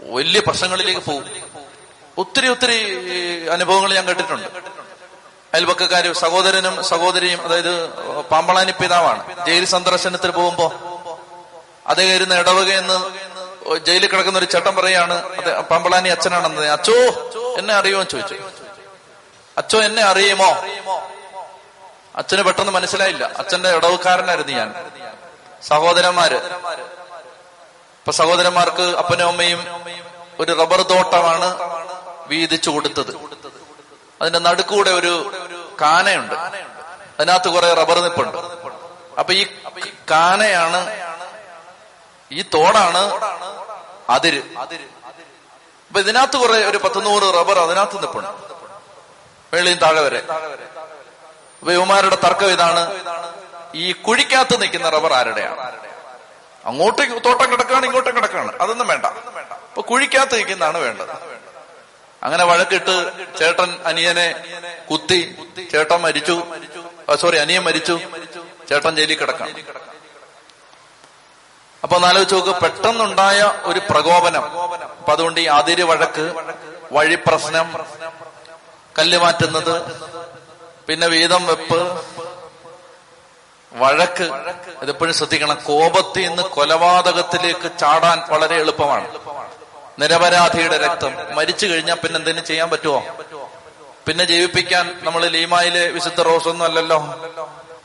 വലിയ പ്രശ്നങ്ങളിലേക്ക് പോകും. ഒത്തിരി ഒത്തിരി അനുഭവങ്ങൾ ഞാൻ കേട്ടിട്ടുണ്ട്. അയൽപക്കക്കാര് സഹോദരനും സഹോദരിയും അതായത് പാമ്പളാനി പിതാവാണ്. ജയിൽ സന്ദർശനത്തിൽ പോകുമ്പോ അദ്ദേഹം ഇരുന്ന് ഇടവകയെന്ന് ജയിലിൽ കിടക്കുന്ന ഒരു ചേട്ടൻ പറയാണ് പാമ്പളാനി അച്ഛനാണെന്ന്. അച്ചോ എന്നെ അറിയുമോ? എന്ന് ചോദിച്ചു. അച്ഛോ എന്നെ അറിയുമോ? അച്ഛന് പെട്ടെന്ന് മനസ്സിലായില്ല. അച്ഛന്റെ ഇടവുകാരനായിരുന്നു ഞാൻ. സഹോദരന്മാര്. ഇപ്പൊ സഹോദരന്മാർക്ക് അപ്പനും അമ്മയും ഒരു റബ്ബർ തോട്ടമാണ് വീതിച്ചു കൊടുത്തത്. അതിന്റെ നടുക്കൂടെ ഒരു കാനയുണ്ട്. അതിനകത്ത് കുറെ റബ്ബർ നിപ്പുണ്ട്. അപ്പൊ ഈ കാനയാണ് ഈ തോടാണ് അതിര്. അപ്പൊ ഇതിനകത്ത് കുറെ ഒരു പത്തുനൂറ് റബ്ബർ അതിനകത്ത് നിപ്പുണ്ട്. വെള്ളിയും താഴെ വരെ. അപ്പൊ തർക്കം ഇതാണ്. ഈ കുഴിക്കകത്ത് നിൽക്കുന്ന റബ്ബർ ആരുടെയാണ്? അങ്ങോട്ട് തോട്ടം കിടക്കുകയാണ് ഇങ്ങോട്ടും കിടക്കുകയാണ്. അതൊന്നും വേണ്ട. അപ്പൊ കുഴിക്കകത്ത് നിൽക്കുന്നതാണ് വേണ്ടത്. അങ്ങനെ വഴക്കിട്ട് ചേട്ടൻ അനിയനെ കുത്തി ചേട്ടൻ മരിച്ചു. സോറി അനിയൻ മരിച്ചു. ചേട്ടൻ ജയിലിൽ കിടക്കണം അപ്പൊ ഒന്നാലോചിച്ച് നോക്ക് പെട്ടെന്നുണ്ടായ ഒരു പ്രകോപനം. അപ്പൊ അതുകൊണ്ട് ഈ അതിര് വഴക്ക് വഴി പ്രശ്നം കല്ല് മാറ്റുന്നത്. പിന്നെ വീതം വെപ്പ്. വഴക്ക്. ഇതെപ്പോഴും ശ്രദ്ധിക്കണം. കോപത്തിൽ നിന്ന് കൊലപാതകത്തിലേക്ക് ചാടാൻ വളരെ എളുപ്പമാണ്. നിരപരാധിയുടെ രക്തം. മരിച്ചു കഴിഞ്ഞാൽ പിന്നെ എന്തെങ്കിലും ചെയ്യാൻ പറ്റുമോ? പിന്നെ ജീവിപ്പിക്കാൻ നമ്മൾ ലീമായിലെ വിശുദ്ധ റോസൊന്നും അല്ലല്ലോ.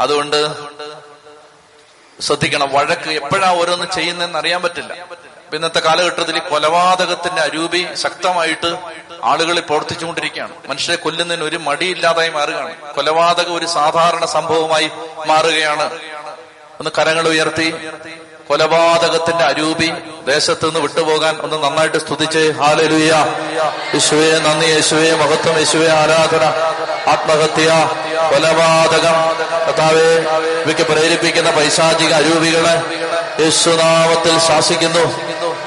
അതുകൊണ്ട് ശ്രദ്ധിക്കണം. വഴക്ക് എപ്പോഴാ ഓരോന്ന് ചെയ്യുന്നതെന്ന് അറിയാൻ പറ്റില്ല. ഇന്നത്തെ കാലഘട്ടത്തിൽ കൊലപാതകത്തിന്റെ അരൂപി ശക്തമായിട്ട് ആളുകളിൽ പ്രവർത്തിച്ചുകൊണ്ടിരിക്കുകയാണ്. മനുഷ്യരെ കൊല്ലുന്നതിന് ഒരു മടിയില്ലാതായി മാറുകയാണ്. കൊലപാതകം ഒരു സാധാരണ സംഭവമായി മാറുകയാണ്. ഒന്ന് കരങ്ങൾ ഉയർത്തി കൊലപാതകത്തിന്റെ അരൂപി ദേശത്ത് നിന്ന് വിട്ടുപോകാൻ ഒന്ന് നന്നായിട്ട് സ്തുതിച്ച് ഹാലലുയ. യേശുവേ നന്ദി യേശുവേ മഹത്വം യേശുവേ ആരാധന ആത്മഹത്യ കൊലപാതകം. കർത്താവെ ഇവയ്ക്ക് പ്രേരിപ്പിക്കുന്ന പൈശാചിക അരൂപികളെ യേശുനാമത്തിൽ ശാസിക്കുന്നു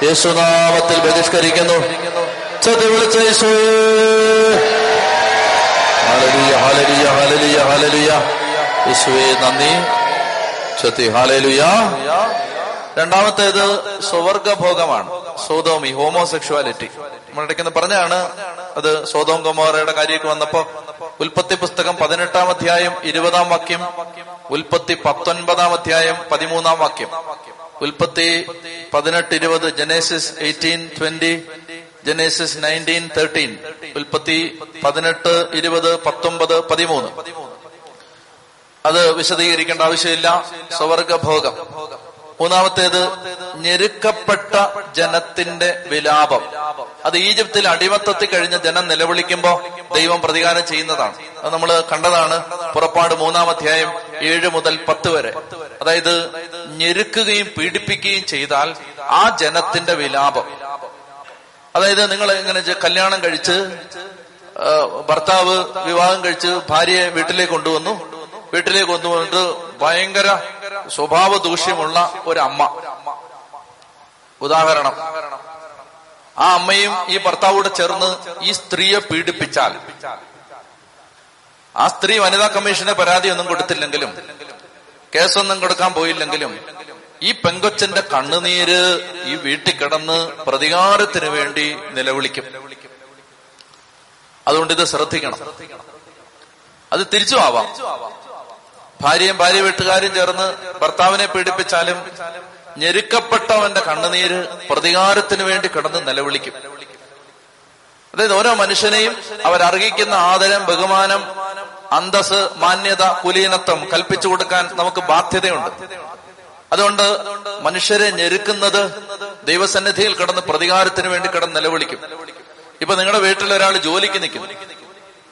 യേശുനാമത്തിൽ ബഹിഷ്കരിക്കുന്നു. ചതി വിളിച്ച യേശു ഹാലലിയ ഹാലലിയ ഹാലലിയ ഹാലലിയ നന്ദി ചത്തി ഹാലലുയ രണ്ടാമത്തേത് സ്വവർഗഭോഗമാണ് സോതോമി ഹോമോസെക്ഷുവാലിറ്റി. നമ്മളിടയ്ക്കുന്ന പറഞ്ഞാണ് അത് സോതോം കുമാറയുടെ കാര്യമൊക്കെ വന്നപ്പോ ഉൽപ്പത്തി പുസ്തകം പതിനെട്ടാം അധ്യായം ഇരുപതാം വാക്യം ഉൽപ്പത്തി പത്തൊൻപതാം അധ്യായം പതിമൂന്നാം വാക്യം. ഉൽപ്പത്തി പതിനെട്ട് ഇരുപത് Genesis eighteen twenty Genesis nineteen thirteen ഉൽപ്പത്തി പതിനെട്ട് ഇരുപത് പത്തൊമ്പത് പതിമൂന്ന്. അത് വിശദീകരിക്കേണ്ട ആവശ്യമില്ല. സ്വർഗഭോഗം. മൂന്നാമത്തേത് ഞെരുക്കപ്പെട്ട ജനത്തിന്റെ വിലാപം. അത് ഈജിപ്തിൽ അടിമത്തത്തിൽ കഴിഞ്ഞ ജനം നിലവിളിക്കുമ്പോ ദൈവം പ്രതികാരം ചെയ്യുന്നതാണ്. അത് നമ്മൾ കണ്ടതാണ് പുറപ്പാട് മൂന്നാം അധ്യായം ഏഴ് മുതൽ പത്ത് വരെ. അതായത് ഞെരുക്കുകയും പീഡിപ്പിക്കുകയും ചെയ്താൽ ആ ജനത്തിന്റെ വിലാപം. അതായത് നിങ്ങൾ എങ്ങനെ കല്യാണം കഴിച്ച് ഭർത്താവ് വിവാഹം കഴിച്ച് ഭാര്യയെ വീട്ടിലേക്ക് കൊണ്ടുവന്നു. വീട്ടിലേക്ക് കൊണ്ടുവന്നിട്ട് ഭയങ്കര സ്വഭാവ ദൂഷ്യമുള്ള ഒരു അമ്മ ഉദാഹരണം. ആ അമ്മയും ഈ ഭർത്താവോട് ചേർന്ന് ഈ സ്ത്രീയെ പീഡിപ്പിച്ചാൽ. ആ സ്ത്രീ വനിതാ കമ്മീഷന് പരാതി ഒന്നും കൊടുത്തില്ലെങ്കിലും കേസൊന്നും കൊടുക്കാൻ പോയില്ലെങ്കിലും ഈ പെങ്കൊച്ചന്റെ കണ്ണുനീര് ഈ വീട്ടിൽ കിടന്ന് പ്രതികാരത്തിന് വേണ്ടി നിലവിളിക്കും. അതുകൊണ്ട് ഇത് ശ്രദ്ധിക്കണം. അത് തിരിച്ചു ആവാം. ഭാര്യയും ഭാര്യ വീട്ടുകാരും ചേർന്ന് ഭർത്താവിനെ പീഡിപ്പിച്ചാലും ഞെരുക്കപ്പെട്ടവന്റെ കണ്ണുനീര് പ്രതികാരത്തിന് വേണ്ടി കിടന്ന് നിലവിളിക്കും. അതായത് ഓരോ മനുഷ്യനെയും അവരർഹിക്കുന്ന ആദരം ബഹുമാനം അന്തസ് മാന്യത കുലീനത്വം കൽപ്പിച്ചു കൊടുക്കാൻ നമുക്ക് ബാധ്യതയുണ്ട്. അതുകൊണ്ട് മനുഷ്യരെ ഞെരുക്കുന്നത് ദൈവസന്നിധിയിൽ കിടന്ന് പ്രതികാരത്തിന് വേണ്ടി കിടന്ന് നിലവിളിക്കും. ഇപ്പൊ നിങ്ങളുടെ വീട്ടിൽ ഒരാൾ ജോലിക്ക് നിൽക്കുന്നു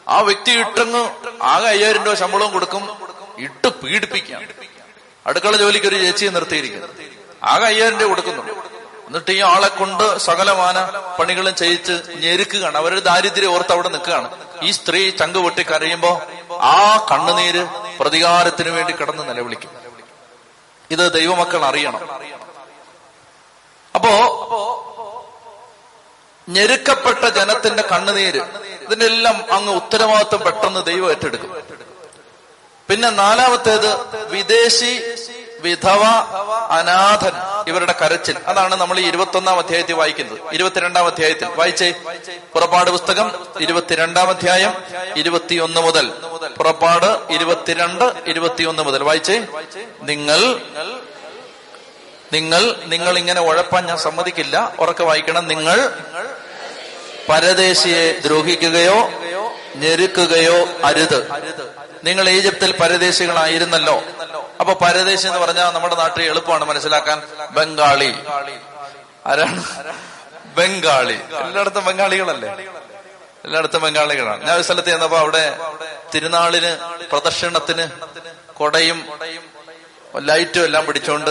ആ വ്യക്തി ഇട്ടങ്ങ് ആകെ അയ്യായിരം രൂപ ശമ്പളവും കൊടുക്കും ഇട്ട് പീഡിപ്പിക്കാം. അടുക്കള ജോലിക്ക് ഒരു ചേച്ചിയെ നിർത്തിയിരിക്കുന്നു. ആകെ അയ്യായിരം രൂപ കൊടുക്കുന്നുണ്ട് എന്നിട്ട് ഈ ആളെ കൊണ്ട് സകലമാന പണികളും ചെയ്യിച്ച് ഞെരുക്കുകയാണ്. അവരുടെ ദാരിദ്ര്യം ഓർത്ത് അവിടെ നിൽക്കുകയാണ്. ഈ സ്ത്രീ ചങ്ക് പൊട്ടി കരയുമ്പോ ആ കണ്ണുനീര് പ്രതികാരത്തിന് വേണ്ടി കിടന്ന് നിലവിളിക്കും. ഇത് ദൈവമക്കൾ അറിയണം. അപ്പോ ഞെരുക്കപ്പെട്ട ജനത്തിന്റെ കണ്ണുനീര് ഇതിനെല്ലാം അങ്ങ് ഉത്തരവാദിത്വം പെട്ടെന്ന് ദൈവം ഏറ്റെടുക്കും. പിന്നെ നാലാമത്തേത് വിദേശി വിധവ അനാഥൻ ഇവരുടെ കരച്ചിൽ. അതാണ് നമ്മൾ ഈ ഇരുപത്തൊന്നാം അധ്യായത്തിൽ വായിക്കുന്നത്. ഇരുപത്തിരണ്ടാം അധ്യായത്തിൽ. വായിച്ചേ? പുറപ്പാട് പുസ്തകം ഇരുപത്തിരണ്ടാം അധ്യായം ഇരുപത്തിയൊന്ന് മുതൽ. പുറപ്പാട് ഇരുപത്തിരണ്ട് ഇരുപത്തിയൊന്ന് മുതൽ. വായിച്ചേ? നിങ്ങൾ നിങ്ങൾ നിങ്ങൾ ഇങ്ങനെ ഉഴപ്പാൻ ഞാൻ സമ്മതിക്കില്ല. ഉറക്കെ വായിക്കണം. നിങ്ങൾ പരദേശിയെ ദ്രോഹിക്കുകയോ ഞെരുക്കുകയോ അരുത്. നിങ്ങൾ ഈജിപ്തിൽ പരദേശികളായിരുന്നല്ലോ. അപ്പൊ പരദേശി എന്ന് പറഞ്ഞാൽ നമ്മുടെ നാട്ടിൽ എളുപ്പമാണ് മനസ്സിലാക്കാൻ. ബംഗാളി. ആരാണ്? ബംഗാളി. എല്ലായിടത്തും ബംഗാളികളല്ലേ? എല്ലായിടത്തും ബംഗാളികളാണ്. ഞാൻ ഒരു സ്ഥലത്ത് ചെന്നപ്പോ അവിടെ തിരുനാളിന് പ്രദക്ഷിണത്തിന് കൊടയും ലൈറ്റും എല്ലാം പിടിച്ചോണ്ട്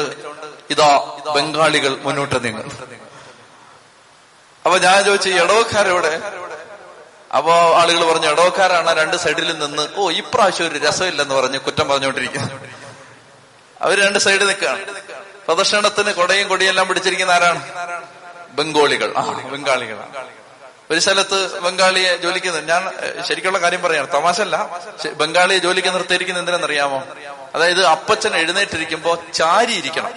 ഇതാ ബംഗാളികൾ മുന്നോട്ട് നീങ്ങുന്നു. അപ്പൊ ഞാൻ ചോദിച്ചു ഇടവക്കാരെവിടെ അപ്പോ ആളുകൾ പറഞ്ഞു ഇടവക്കാരാണ് രണ്ട് സൈഡിൽ നിന്ന്. ഓ ഇപ്രാവശ്യം ഒരു രസമില്ലെന്ന് പറഞ്ഞ് കുറ്റം പറഞ്ഞുകൊണ്ടിരിക്കുന്നു. അവർ രണ്ട് സൈഡിൽ നിൽക്കുകയാണ്. പ്രദർശനത്തിന് കൊടയും കൊടിയും എല്ലാം പിടിച്ചിരിക്കുന്ന ആരാണ്? ബംഗാളികൾ. ബംഗാളികളാണ്. ഒരു സ്ഥലത്ത് ബംഗാളിയെ ജോലിക്ക് ഞാൻ ശരിക്കുള്ള കാര്യം പറയാണ് തമാശല്ല അല്ല ബംഗാളിയെ ജോലിക്ക് നിർത്തിയിരിക്കുന്ന എന്തിനെന്നറിയാമോ? അതായത് അപ്പച്ചൻ എഴുന്നേറ്റിരിക്കുമ്പോ ചാരി ഇരിക്കണം.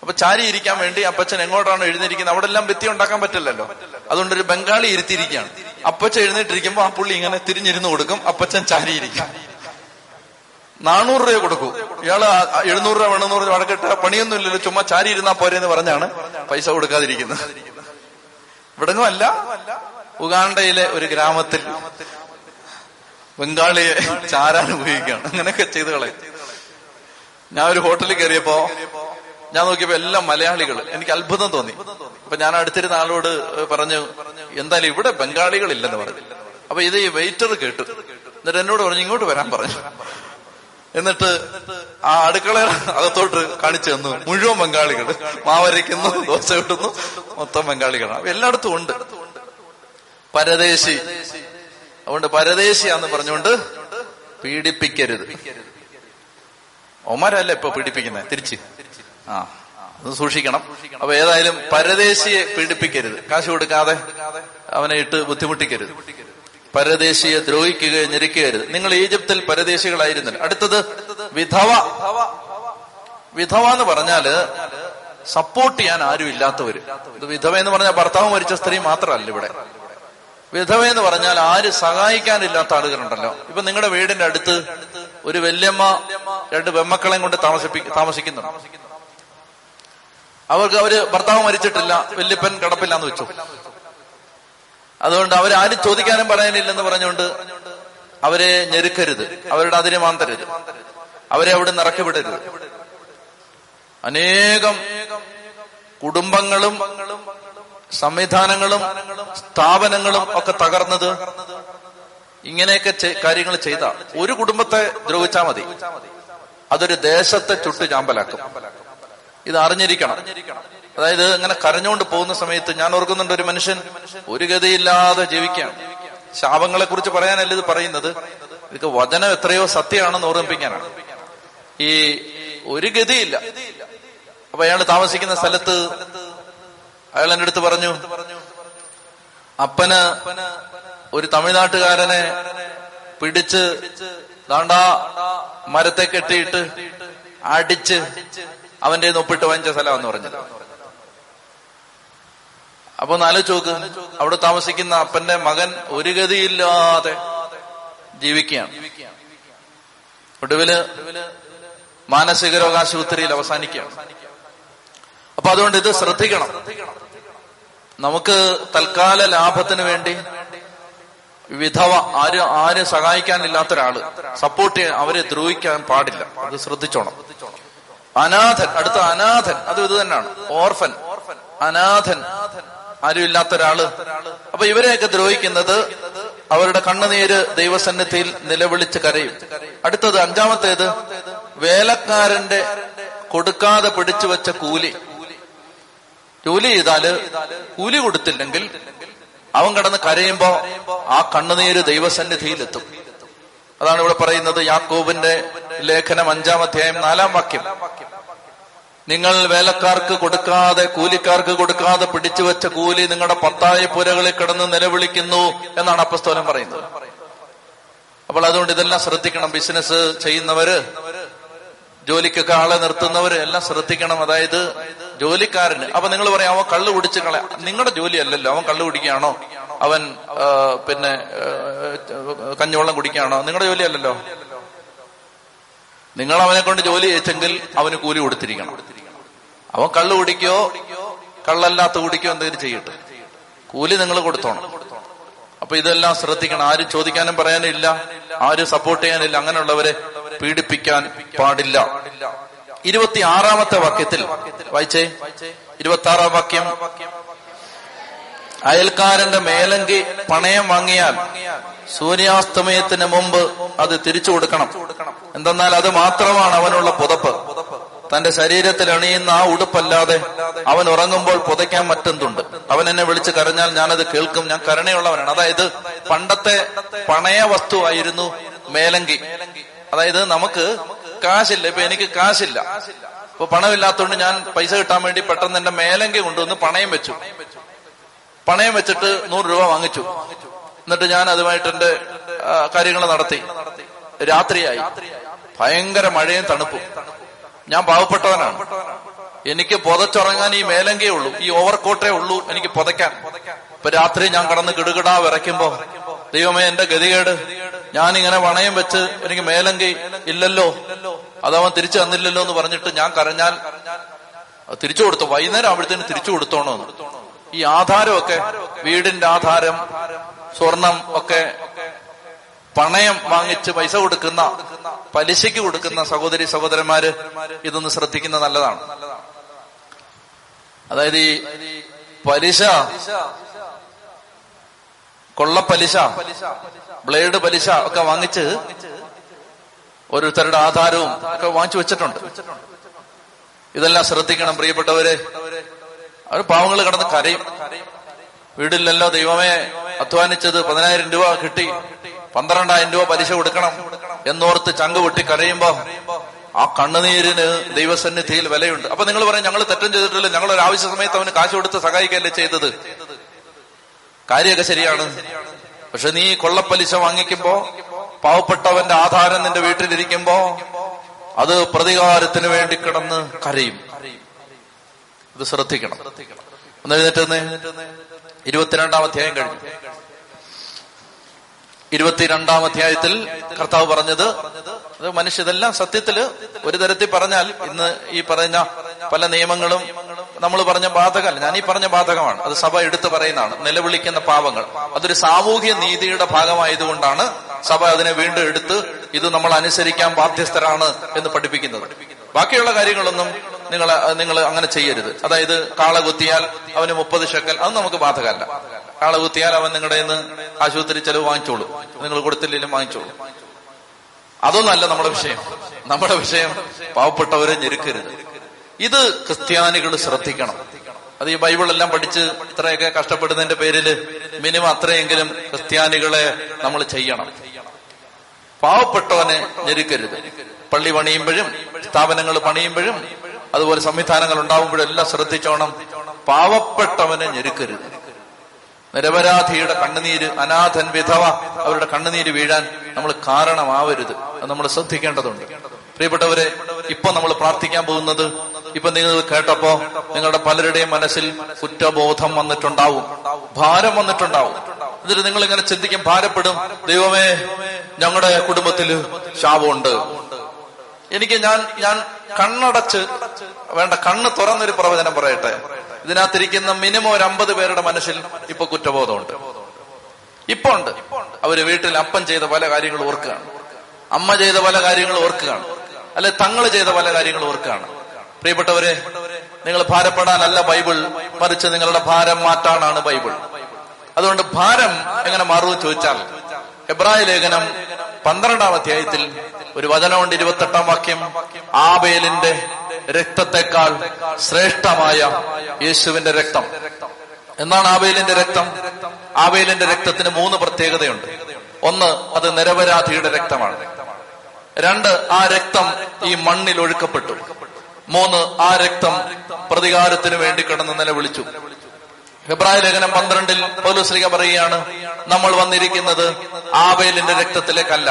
അപ്പൊ ചാരി ഇരിക്കാൻ വേണ്ടി അപ്പച്ചൻ എങ്ങോട്ടാണ് എഴുന്നേരിക്കുന്നത് അവിടെ എല്ലാം ഭിത്തി ഉണ്ടാക്കാൻ പറ്റില്ലല്ലോ. അതുകൊണ്ട് ഒരു ബംഗാളി ഇരുത്തിയിരിക്കുകയാണ്. അപ്പച്ചൻ എഴുന്നേറ്റിരിക്കുമ്പോ ആ പുള്ളി ഇങ്ങനെ തിരിഞ്ഞിരുന്ന് കൊടുക്കും. അപ്പച്ചൻ ചാരിയിരിക്കും. നാനൂറ് രൂപ കൊടുക്കൂ. ഇയാൾ എഴുന്നൂറ് രൂപ എണ്ണൂറ് രൂപ വടക്കിട്ട് പണിയൊന്നും ഇല്ലല്ലോ ചുമ്മാ ചാരി ഇരുന്നാ പോരെ എന്ന് പറഞ്ഞാണ് പൈസ കൊടുക്കാതിരിക്കുന്നത്. ഇവിടെങ്ങും അല്ല ഉഗാണ്ടയിലെ ഒരു ഗ്രാമത്തിൽ ബംഗാളിയെ ചാരാൻ ഉപയോഗിക്കുകയാണ് അങ്ങനെയൊക്കെ ചെയ്ത് കളയും. ഞാൻ ഒരു ഹോട്ടലിൽ കയറിയപ്പോ ഞാൻ നോക്കിയപ്പോ എല്ലാം മലയാളികൾ. എനിക്ക് അത്ഭുതം തോന്നി. അപ്പൊ ഞാൻ അടുത്തിരുന്ന ആളോട് പറഞ്ഞു എന്തായാലും ഇവിടെ ബംഗാളികൾ ഇല്ലെന്ന് പറഞ്ഞു. അപ്പൊ ഇത് ഈ വെയിറ്റർ കേട്ടു. എന്നിട്ട് എന്നോട് പറഞ്ഞു ഇങ്ങോട്ട് വരാൻ പറഞ്ഞു. എന്നിട്ട് ആ അടുക്കള അകത്തോട്ട് കാണിച്ചു തന്നു. മുഴുവൻ ബംഗാളികൾ. മാവരയ്ക്കുന്നു ദോശ കിട്ടുന്നു മൊത്തം ബംഗാളികളാണ്. അപ്പൊ എല്ലായിടത്തും ഉണ്ട്. പരദേശി. അതുകൊണ്ട് പരദേശിയാന്ന് പറഞ്ഞുകൊണ്ട് പീഡിപ്പിക്കരുത്. ഒമാരല്ല ഇപ്പൊ പീഡിപ്പിക്കുന്നത് തിരിച്ച്. ആ അത് സൂക്ഷിക്കണം. അപ്പൊ ഏതായാലും പരദേശിയെ പീഡിപ്പിക്കരുത്. കാശ് കൊടുക്കാതെ അവനെ ഇട്ട് ബുദ്ധിമുട്ടിക്കരുത്. പരദേശിയെ ദ്രോഹിക്കുകയോ ഞെരുക്കുകയരുത്. നിങ്ങൾ ഈജിപ്തിൽ പരദേശികളായിരുന്നില്ല. അടുത്തത് വിധവ. വിധവ എന്ന് പറഞ്ഞാൽ സപ്പോർട്ട് ചെയ്യാൻ ആരും ഇല്ലാത്തവര്. ഇത് വിധവ എന്ന് പറഞ്ഞാൽ ഭർത്താവ് മരിച്ച സ്ത്രീ മാത്രമല്ല ഇവിടെ. വിധവ എന്ന് പറഞ്ഞാൽ ആര് സഹായിക്കാനില്ലാത്ത ആളുകളുണ്ടല്ലോ. ഇപ്പൊ നിങ്ങളുടെ വീടിന്റെ അടുത്ത് ഒരു വല്യമ്മ രണ്ട് വെമ്മക്കളെയും കൊണ്ട് താമസിപ്പി താമസിക്കുന്നുണ്ട് അവർക്ക് അവർ ഭർത്താവ് മരിച്ചിട്ടില്ല വല്യപ്പൻ കിടപ്പില്ലാന്ന് വെച്ചു. അതുകൊണ്ട് അവരാരും ചോദിക്കാനും പറയാനില്ലെന്ന് പറഞ്ഞുകൊണ്ട് അവരെ ഞെരുക്കരുത്. അവരുടെ അതിരെ മാന്തരുത്. അവരെ അവിടെ നിറക്കി വിടരുത്. അനേകം കുടുംബങ്ങളും സംവിധാനങ്ങളും സ്ഥാപനങ്ങളും ഒക്കെ തകർന്നത് ഇങ്ങനെയൊക്കെ കാര്യങ്ങൾ ചെയ്ത. ഒരു കുടുംബത്തെ ദ്രോഹിച്ചാൽ മതി. അതൊരു ദേശത്തെ ചുട്ടു ചാമ്പലാക്കും. ഇത് അറിഞ്ഞിരിക്കണം. അതായത് ഇങ്ങനെ കരഞ്ഞുകൊണ്ട് പോകുന്ന സമയത്ത് ഞാൻ ഓർക്കുന്നുണ്ട് ഒരു മനുഷ്യൻ ഒരു ഗതിയില്ലാതെ ജീവിക്കുകയാണ്. ശാപങ്ങളെ കുറിച്ച് പറയാനല്ല ഇത് പറയുന്നത്? ഇതൊക്കെ വചനം എത്രയോ സത്യമാണെന്ന് ഓർമ്മിപ്പിക്കാനാണ്. ഈ ഒരു ഗതിയില്ല. അപ്പൊ അയാൾ താമസിക്കുന്ന സ്ഥലത്ത് അയാൾ എന്റെ അടുത്ത് പറഞ്ഞു അപ്പന് ഒരു തമിഴ്നാട്ടുകാരനെ പിടിച്ച് ദാണ്ടാ മരത്തെ കെട്ടിയിട്ട് അടിച്ച് അവന്റെ ഒപ്പിട്ട് വാങ്ങിച്ച സ്ഥലം എന്ന് പറഞ്ഞത്. അപ്പൊ നാല് ചോക്ക് അവിടെ താമസിക്കുന്ന അപ്പന്റെ മകൻ ഒരു ഗതിയില്ലാതെ ജീവിക്കുകയാണ്. ഒടുവിൽ മാനസിക രോഗാശുപത്രിയിൽ അവസാനിക്കുകയാണ്. അപ്പൊ അതുകൊണ്ട് ഇത് ശ്രദ്ധിക്കണം. നമുക്ക് തൽക്കാല ലാഭത്തിന് വേണ്ടി വിധവ ആര് ആര് സഹായിക്കാനില്ലാത്ത ഒരാൾ സപ്പോർട്ട് ചെയ്യാൻ അവരെ ദ്രോഹിക്കാൻ പാടില്ല. അത് ശ്രദ്ധിച്ചോണം. അനാഥൻ അടുത്ത അനാഥൻ അത് ഇത് തന്നെയാണ്. ഓർഫൻ അനാഥൻ ആരുമില്ലാത്ത ഒരാൾ. അപ്പൊ ഇവരെയൊക്കെ ദ്രോഹിക്കുന്നത് അവരുടെ കണ്ണുനീര് ദൈവസന്നിധിയിൽ നിലവിളിച്ച് കരയും. അടുത്തത് അഞ്ചാമത്തേത് വേലക്കാരന്റെ കൊടുക്കാതെ പിടിച്ചു വെച്ച കൂലി. ജോലി ചെയ്താൽ കൂലി കൊടുത്തില്ലെങ്കിൽ അവൻ കടന്ന് കരയുമ്പോ ആ കണ്ണുനീര് ദൈവസന്നിധിയിലെത്തും. അതാണ് ഇവിടെ പറയുന്നത് യാക്കോബിന്റെ ലേഖനം അഞ്ചാം അധ്യായം നാലാം വാക്യം. നിങ്ങൾ വേലക്കാർക്ക് കൊടുക്കാതെ കൂലിക്കാർക്ക് കൊടുക്കാതെ പിടിച്ചു വെച്ച കൂലി നിങ്ങളുടെ പത്തായ പുരകളിൽ കിടന്ന് നിലവിളിക്കുന്നു എന്നാണ് അപ്പസ്തോലം പറയുന്നത്. അപ്പോൾ അതുകൊണ്ട് ഇതെല്ലാം ശ്രദ്ധിക്കണം. ബിസിനസ് ചെയ്യുന്നവര് ജോലിക്കൊക്കെ ആളെ നിർത്തുന്നവര് എല്ലാം ശ്രദ്ധിക്കണം. അതായത് ജോലിക്കാരന്. അപ്പൊ നിങ്ങൾ പറയാം അവൻ കള്ളു കുടിച്ച് കള നിങ്ങളുടെ ജോലി അല്ലല്ലോ അവൻ കള്ളു കുടിക്കുകയാണോ? അവൻ പിന്നെ കഞ്ഞിവെള്ളം കുടിക്കുകയാണോ? നിങ്ങളുടെ ജോലി അല്ലല്ലോ നിങ്ങൾ അവനെ കൊണ്ട് ജോലി ചെയ്യിച്ചെങ്കിൽ അവന് കൂലി കൊടുത്തിരിക്കണം. അവൻ കള്ളു കുടിക്കോ കള്ളല്ലാത്ത കുടിക്കോ എന്തെങ്കിലും ചെയ്യട്ടെ. കൂലി നിങ്ങൾ കൊടുത്തോണം. അപ്പൊ ഇതെല്ലാം ശ്രദ്ധിക്കണം. ആരും ചോദിക്കാനും പറയാനും ഇല്ല. ആരും സപ്പോർട്ട് ചെയ്യാനില്ല അങ്ങനെയുള്ളവരെ പീഡിപ്പിക്കാൻ പാടില്ല. ഇരുപത്തി ആറാമത്തെ വാക്യത്തിൽ വായിച്ചേ? ഇരുപത്തി ആറാം വാക്യം. അയൽക്കാരന്റെ മേലങ്കി പണയം വാങ്ങിയാൽ സൂര്യാസ്തമയത്തിന് മുമ്പ് അത് തിരിച്ചു കൊടുക്കണം. എന്തെന്നാൽ അത് മാത്രമാണ് അവനുള്ള പുതപ്പ്. തന്റെ ശരീരത്തിൽ അണിയുന്ന ആ ഉടുപ്പല്ലാതെ അവൻ ഉറങ്ങുമ്പോൾ പുതയ്ക്കാൻ മറ്റെന്തുണ്ട്? അവൻ എന്നെ വിളിച്ച് കരഞ്ഞാൽ ഞാനത് കേൾക്കും. ഞാൻ കരുണയുള്ളവനാണ്. അതായത് പണ്ടത്തെ പണയ വസ്തുവായിരുന്നു മേലങ്കി. അതായത് നമുക്ക് കാശില്ല. ഇപ്പൊ എനിക്ക് കാശില്ല. ഇപ്പൊ പണമില്ലാത്തതുകൊണ്ട് ഞാൻ പൈസ കിട്ടാൻ വേണ്ടി പെട്ടെന്ന് എന്റെ മേലങ്കി കൊണ്ടുവന്ന് പണയം വെച്ചു. പണയം വെച്ചിട്ട് നൂറ് രൂപ വാങ്ങിച്ചു. എന്നിട്ട് ഞാൻ അതുമായിട്ട് എന്റെ കാര്യങ്ങൾ നടത്തി. രാത്രിയായി. ഭയങ്കര മഴയും തണുപ്പും. ഞാൻ പാവപ്പെട്ടവനാണ്. എനിക്ക് പുതച്ചുറങ്ങാൻ ഈ മേലങ്കേ ഉള്ളൂ. ഈ ഓവർകോട്ടേ ഉള്ളൂ എനിക്ക് പുതയ്ക്കാൻ. ഇപ്പൊ രാത്രി ഞാൻ കടന്ന് കിടുകിടാ വിറയ്ക്കുമ്പോ ദൈവമേ എന്റെ ഗതികേട്. ഞാൻ ഇങ്ങനെ വണയം വെച്ച് എനിക്ക് മേലങ്കി ഇല്ലല്ലോ അതവൻ തിരിച്ചു തന്നില്ലല്ലോ എന്ന് പറഞ്ഞിട്ട് ഞാൻ കരഞ്ഞാൽ തിരിച്ചു കൊടുത്തു. വൈകുന്നേരം ആവുമ്പഴത്തേന് തിരിച്ചു കൊടുത്തോണോ ഈ ആധാരമൊക്കെ വീടിന്റെ ആധാരം സ്വർണം ഒക്കെ പണയം വാങ്ങിച്ച് പൈസ കൊടുക്കുന്ന പലിശയ്ക്ക് കൊടുക്കുന്ന സഹോദരി സഹോദരന്മാര് ഇതൊന്ന് ശ്രദ്ധിക്കുന്ന നല്ലതാണ്. അതായത് ഈ പലിശ കൊള്ളപ്പലിശ ബ്ലേഡ് പലിശ ഒക്കെ വാങ്ങിച്ച് ഓരോരുത്തരുടെ ആധാരവും ഒക്കെ വാങ്ങിച്ചു വെച്ചിട്ടുണ്ട്. ഇതെല്ലാം ശ്രദ്ധിക്കണം പ്രിയപ്പെട്ടവരെ. അവർ പാവങ്ങൾ കടന്ന് കരയും. വീടില്ലല്ലോ ദൈവമേ അധ്വാനിച്ചത് പതിനായിരം രൂപ കിട്ടി പന്ത്രണ്ടായിരം രൂപ പലിശ കൊടുക്കണം എന്നോർത്ത് ചങ്ക് പൊട്ടി കരയുമ്പോ ആ കണ്ണുനീരിന് ദൈവസന്നിധിയിൽ വിലയുണ്ട്. അപ്പൊ നിങ്ങൾ പറയും ഞങ്ങൾ തെറ്റം ചെയ്തിട്ടില്ല. ഞങ്ങൾ ഒരു ആവശ്യ സമയത്ത് അവന് കാശ് കൊടുത്ത് സഹായിക്കല്ലേ ചെയ്തത്? കാര്യമൊക്കെ ശരിയാണ്. പക്ഷെ നീ കൊള്ളപ്പലിശ വാങ്ങിക്കുമ്പോ പാവപ്പെട്ടവന്റെ ആധാരം നിന്റെ വീട്ടിലിരിക്കുമ്പോ അത് പ്രതികാരത്തിന് വേണ്ടി കിടന്ന് കരയും. ഇത് ശ്രദ്ധിക്കണം. ഒന്ന് എഴുന്നേറ്റ് ഇരുപത്തിരണ്ടാം അധ്യായം കഴിഞ്ഞു. ഇരുപത്തിരണ്ടാം അധ്യായത്തിൽ കർത്താവ് പറഞ്ഞത് അത് മനുഷ്യതെല്ലാം സത്യത്തിൽ ഒരു തരത്തിൽ പറഞ്ഞാൽ ഇന്ന് ഈ പറഞ്ഞ പല നിയമങ്ങളും നമ്മൾ പറഞ്ഞ ബാധകമല്ല. ഞാൻ ഈ പറഞ്ഞ ബാധകമാണ്. അത് സഭ എടുത്തു പറയുന്നതാണ്. നിലവിളിക്കുന്ന പാവങ്ങൾ അതൊരു സാമൂഹ്യ നീതിയുടെ ഭാഗമായതുകൊണ്ടാണ് സഭ അതിനെ വീണ്ടും എടുത്ത് ഇത് നമ്മൾ അനുസരിക്കാൻ ബാധ്യസ്ഥരാണ് എന്ന് പഠിപ്പിക്കുന്നത്. ബാക്കിയുള്ള കാര്യങ്ങളൊന്നും നിങ്ങൾ നിങ്ങൾ അങ്ങനെ ചെയ്യരുത്. അതായത് കാള കുത്തിയാൽ അവന് മുപ്പത് ഷെക്കൽ. അത് നമുക്ക് ബാധകമല്ല. കാള കുത്തിയാൽ അവൻ നിങ്ങളുടെ നിന്ന് ആശുപത്രി ചെലവ് വാങ്ങിച്ചോളൂ. നിങ്ങൾ കൊടുത്തില്ലെങ്കിലും വാങ്ങിച്ചോളൂ. അതൊന്നല്ല നമ്മുടെ വിഷയം. നമ്മുടെ വിഷയം പാവപ്പെട്ടവരെ ഞെരുക്കരുത്. ഇത് ക്രിസ്ത്യാനികൾ ശ്രദ്ധിക്കണം. അത് ഈ ബൈബിളെല്ലാം പഠിച്ച് ഇത്രയൊക്കെ കഷ്ടപ്പെടുന്നതിന്റെ പേരിൽ മിനിമം അത്രയെങ്കിലും ക്രിസ്ത്യാനികളെ നമ്മൾ ചെയ്യണം. പാവപ്പെട്ടവനെ ഞെരുക്കരുത്. പള്ളി പണിയുമ്പോഴും സ്ഥാപനങ്ങൾ പണിയുമ്പോഴും അതുപോലെ സംവിധാനങ്ങൾ ഉണ്ടാവുമ്പോഴും എല്ലാം ശ്രദ്ധിച്ചോണം. പാവപ്പെട്ടവനെ ഞെരുക്കരുത്. നിരപരാധിയുടെ കണ്ണുനീര് അനാഥൻ വിധവ അവരുടെ കണ്ണുനീര് വീഴാൻ നമ്മൾ കാരണമാവരുത്. അത് നമ്മൾ ശ്രദ്ധിക്കേണ്ടതുണ്ട്. പ്രിയപ്പെട്ടവരെ ഇപ്പൊ നമ്മൾ പ്രാർത്ഥിക്കാൻ പോകുന്നത് ഇപ്പൊ നിങ്ങൾ കേട്ടപ്പോ നിങ്ങളുടെ പലരുടെയും മനസ്സിൽ കുറ്റബോധം വന്നിട്ടുണ്ടാവും. ഭാരം വന്നിട്ടുണ്ടാവും. എന്നിട്ട് നിങ്ങൾ ഇങ്ങനെ ചിന്തിക്കും ഭാരപ്പെടും ദൈവമേ ഞങ്ങളുടെ കുടുംബത്തിൽ ശാപമുണ്ട്. എനിക്ക് ഞാൻ ഞാൻ കണ്ണടച്ച് വേണ്ട കണ്ണ് തുറന്നൊരു പ്രവചനം പറയട്ടെ. ഇതിനകത്തിരിക്കുന്ന മിനിമം ഒരു അമ്പത് പേരുടെ മനസ്സിൽ ഇപ്പൊ കുറ്റബോധമുണ്ട്. ഇപ്പൊ ഉണ്ട് അവർ വീട്ടിൽ അപ്പൻ ചെയ്ത പല കാര്യങ്ങളും ഓർക്കുകയാണ്. അമ്മ ചെയ്ത പല കാര്യങ്ങളും ഓർക്കുകയാണ്. അല്ലെ തങ്ങൾ ചെയ്ത പല കാര്യങ്ങളും ഓർക്കുകയാണ്. പ്രിയപ്പെട്ടവരെ നിങ്ങൾ ഭാരപ്പെടാനല്ല ബൈബിൾ മറിച്ച് നിങ്ങളുടെ ഭാരം മാറ്റാനാണ് ബൈബിൾ. അതുകൊണ്ട് ഭാരം എങ്ങനെ മാറുമെന്ന് ചോദിച്ചാൽ എബ്രായ ലേഖനം പന്ത്രണ്ടാം അധ്യായത്തിൽ ഒരു വചനമുണ്ട് ഇരുപത്തെട്ടാം വാക്യം ആബേലിന്റെ രക്തത്തെക്കാൾ ശ്രേഷ്ഠമായ യേശുവിന്റെ രക്തം. എന്നാണ് ആബേലിന്റെ രക്തം. ആബേലിന്റെ രക്തത്തിന് മൂന്ന് പ്രത്യേകതയുണ്ട്. ഒന്ന് അത് നിരപരാധിയുടെ രക്തമാണ്. രണ്ട് ആ രക്തം ഈ മണ്ണിൽ ഒഴുക്കപ്പെട്ടു. മൂന്ന് ആ രക്തം പ്രതികാരത്തിന് വേണ്ടി കിടന്ന് നിലവിളിച്ചു. ഹെബ്രായ ലേഖനം പന്ത്രണ്ടിൽ പൗലുശ്രീക പറയുകയാണ് നമ്മൾ വന്നിരിക്കുന്നത് ആബേലിന്റെ രക്തത്തിലേക്കല്ല.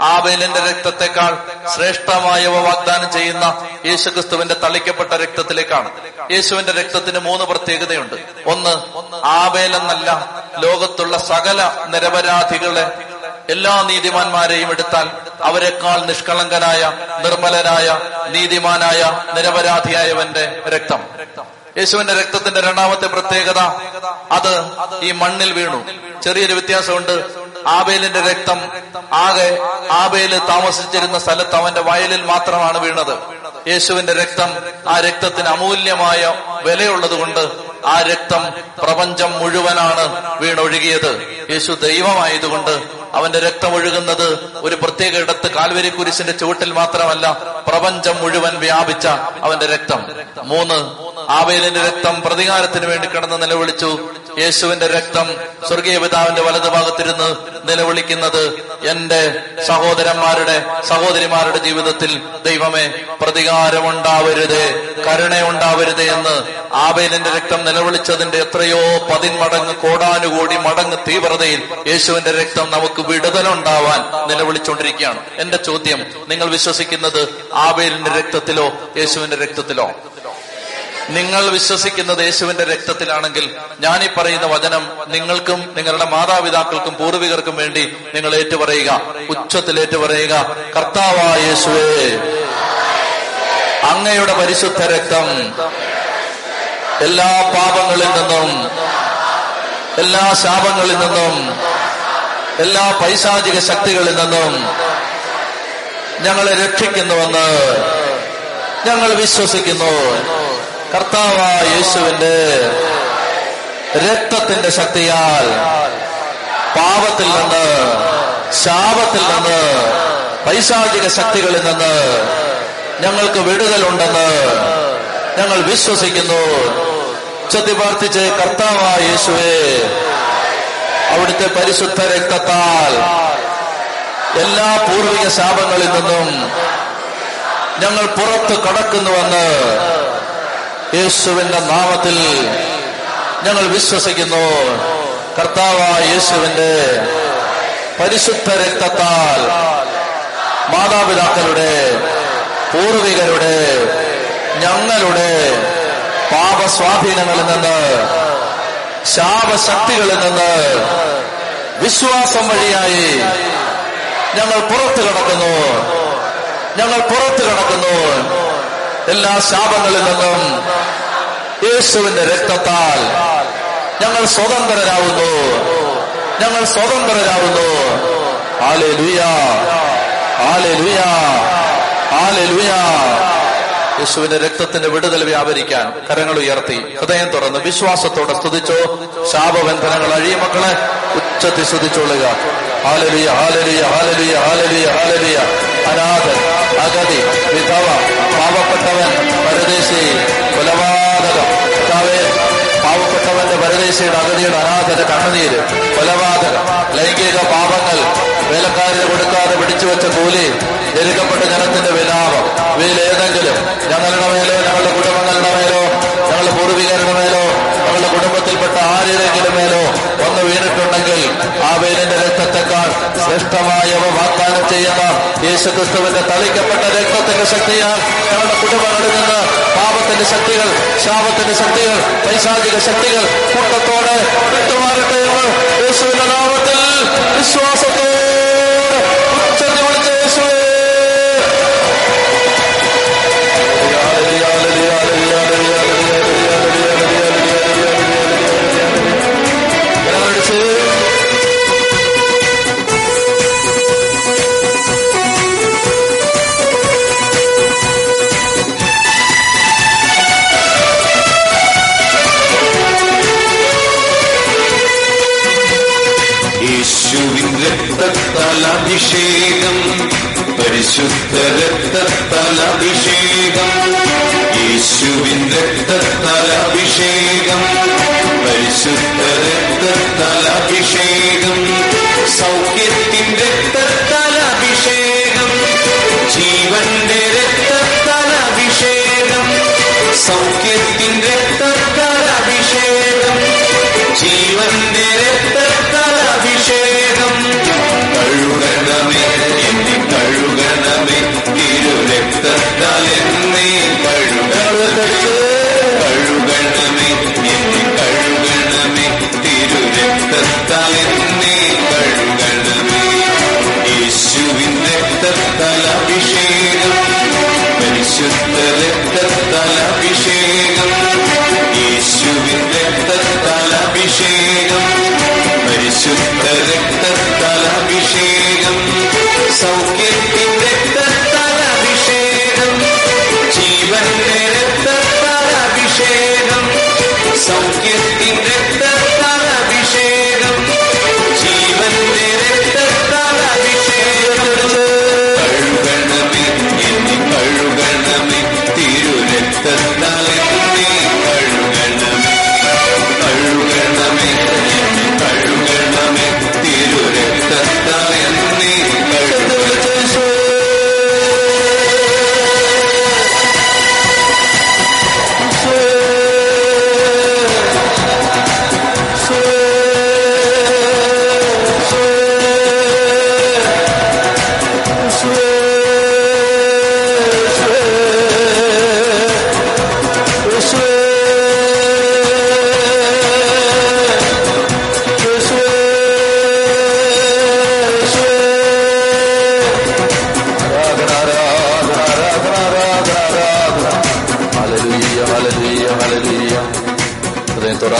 ആബേലിന്റെ രക്തത്തെക്കാൾ ശ്രേഷ്ഠമായവ വാഗ്ദാനം ചെയ്യുന്ന യേശുക്രിസ്തുവിന്റെ തളിക്കപ്പെട്ട രക്തത്തിലേക്കാണ്. യേശുവിന്റെ രക്തത്തിന് മൂന്ന് പ്രത്യേകതയുണ്ട്. ഒന്ന് ആബേൽ എന്നല്ല ലോകത്തുള്ള സകല നിരപരാധികളെ എല്ലാ നീതിമാന്മാരെയും എടുത്താൽ അവരെക്കാൾ നിഷ്കളങ്കനായ നിർമ്മലനായ നീതിമാനായ നിരപരാധിയായവന്റെ രക്തം. യേശുവിന്റെ രക്തത്തിന്റെ രണ്ടാമത്തെ പ്രത്യേകത അത് ഈ മണ്ണിൽ വീണു. ചെറിയൊരു വ്യത്യാസമുണ്ട്. ആബേലിന്റെ രക്തം ആകെ ആബേൽ താമസിച്ചിരുന്ന സ്ഥലത്ത് അവന്റെ വയലിൽ മാത്രമാണ് വീണത്. യേശുവിന്റെ രക്തം ആ രക്തത്തിന് അമൂല്യമായ വിലയുള്ളത് കൊണ്ട് ആ രക്തം പ്രപഞ്ചം മുഴുവനാണ് വീണൊഴുകിയത്. യേശു ദൈവമായതുകൊണ്ട് അവന്റെ രക്തം ഒഴുകുന്നത് ഒരു പ്രത്യേക ഇടത്ത് കാൽവരി കുരിശിന്റെ ചുവട്ടിൽ മാത്രമല്ല പ്രപഞ്ചം മുഴുവൻ വ്യാപിച്ച അവന്റെ രക്തം. മൂന്ന് ആവേലിന്റെ രക്തം പ്രതികാരത്തിന് വേണ്ടി കിടന്ന് നിലവിളിച്ചു. യേശുവിന്റെ രക്തം സ്വർഗീയ പിതാവിന്റെ വലതുഭാഗത്തിരുന്ന് നിലവിളിക്കുന്നത് എന്റെ സഹോദരന്മാരുടെ സഹോദരിമാരുടെ ജീവിതത്തിൽ ദൈവമേ പ്രതികാരമുണ്ടാവരുതേ കരുണയുണ്ടാവരുതേ എന്ന് ആബേലിന്റെ രക്തം നിലവിളിച്ചതിന്റെ എത്രയോ പതിന്മടങ്ങ് കോടാനുകൂടി മടങ്ങ് തീവ്രതയിൽ യേശുവിന്റെ രക്തം നമുക്ക് വിടുതലുണ്ടാവാൻ നിലവിളിച്ചുകൊണ്ടിരിക്കുകയാണ് എന്റെ ചോദ്യം നിങ്ങൾ വിശ്വസിക്കുന്നത് ആബേലിന്റെ രക്തത്തിലോ യേശുവിന്റെ രക്തത്തിലോ? നിങ്ങൾ വിശ്വസിക്കുന്നത് യേശുവിന്റെ രക്തത്തിലാണെങ്കിൽ ഞാൻ ഈ പറയുന്ന വചനം നിങ്ങൾക്കും നിങ്ങളുടെ മാതാപിതാക്കൾക്കും പൂർവികർക്കും വേണ്ടി നിങ്ങൾ ഏറ്റുപറയുക. ഉച്ചത്തിൽ ഏറ്റുപറയുക കർത്താവായ യേശുവേ അങ്ങയുടെ പരിശുദ്ധ രക്തം എല്ലാ പാപങ്ങളിൽ നിന്നും എല്ലാ ശാപങ്ങളിൽ നിന്നും എല്ലാ പൈശാചിക ശക്തികളിൽ നിന്നും ഞങ്ങളെ രക്ഷിക്കുന്നുവെന്ന് ഞങ്ങൾ വിശ്വസിക്കുന്നു. കർത്താവായ യേശുവിന്റെ രക്തത്തിന്റെ ശക്തിയാൽ പാപത്തിൽ നിന്ന് ശാപത്തിൽ നിന്ന് പൈശാചിക ശക്തികളിൽ നിന്ന് ഞങ്ങൾക്ക് വിടുതലുണ്ടെന്ന് ഞങ്ങൾ വിശ്വസിക്കുന്നു. ഉച്ചത്തി പ്രാർത്ഥിച്ച് കർത്താവായ യേശുവേ അവിടുത്തെ പരിശുദ്ധ രക്തത്താൽ എല്ലാ പൂർവിക ശാപങ്ങളിൽ നിന്നും ഞങ്ങൾ പുറത്തു കടക്കുന്നുവെന്ന് യേശുവിന്റെ നാമത്തിൽ ഞങ്ങൾ വിശ്വസിക്കുന്നു. കർത്താവായ യേശുവിന്റെ പരിശുദ്ധ രക്തത്താൽ മാതാപിതാക്കളുടെ പൂർവികരുടെ ഞങ്ങളുടെ പാപസ്വാധീനങ്ങളിൽ നിന്ന് ശാപശക്തികളിൽ നിന്ന് വിശ്വാസം വഴിയായി ഞങ്ങൾ പുറത്തു കടക്കുന്നു. ഞങ്ങൾ പുറത്തു കടക്കുന്നു. എല്ലാ ശാപങ്ങളിൽ നിന്നും യേശുവിന്റെ രക്തത്താൽ ഞങ്ങൾ സ്വതന്ത്രരാകുന്നു ഞങ്ങൾ സ്വതന്ത്രരാകുന്നു ആലെ ലുയാ ആലെ ലുയാ ആലെ ലുയ യേശുവിന്റെ രക്തത്തിന്റെ വിടുതൽ വ്യാപരിക്കാൻ കരങ്ങൾ ഉയർത്തി. ഹൃദയം തുറന്ന് വിശ്വാസത്തോടെ സ്തുതിച്ചോ. ശാപബന്ധനങ്ങൾ അഴിയ മക്കളെ. ഉച്ചത്തി സ്തുതിച്ചോളുക ഹാലലിയ ഹാലലിയ ഹാലലിയ ഹാലലിയ ഹാലലിയ. അനാഥൻ അഗതി വിധവ പാവപ്പെട്ടവൻ പരദേശി കൊലപാതകം. പാവപ്പെട്ടവന്റെ പരദേശിയുടെ അഗതിയുടെ അനാഥന്റെ കണ്ണുനീര്. കൊലപാതകം ലൈംഗിക പാപങ്ങൾ വേലക്കാരിന് കൊടുക്കാതെ പിടിച്ചു വെച്ച കൂലി എരുക്കപ്പെട്ട ജനത്തിന്റെ വിലാപം ഇവയിലേതെങ്കിലും ഞങ്ങളുടെ മേലോ ഞങ്ങളുടെ കുടുംബങ്ങളുടെ മേലോ ഞങ്ങളുടെ പൂർവികരുടെ മേലോ ഞങ്ങളുടെ കുടുംബത്തിൽപ്പെട്ട ആരുടെയെങ്കിലും മേലോ ഒന്ന് വീണിട്ടുണ്ടെങ്കിൽ ആ വേലിന്റെ രക്തത്തെക്കാൾ ശ്രേഷ്ഠമായവ വാഗ്ദാനം ചെയ്യുന്ന യേശുക്രിസ്തുവിന്റെ തളിക്കപ്പെട്ട രക്തത്തിന്റെ ശക്തിയാൽ ഞങ്ങളുടെ കുടുംബങ്ങളിൽ നിന്ന് പാപത്തിന്റെ ശക്തികൾ ശാപത്തിന്റെ ശക്തികൾ പൈശാചിക ശക്തികൾ കൂട്ടത്തോടെ വിട്ടുമാറട്ടെ എന്ന് യേശുവിന്റെ നാമത്തിൽ വിശ്വാസത്തോടെ അഭിഷേകം പരിശുദ്ധ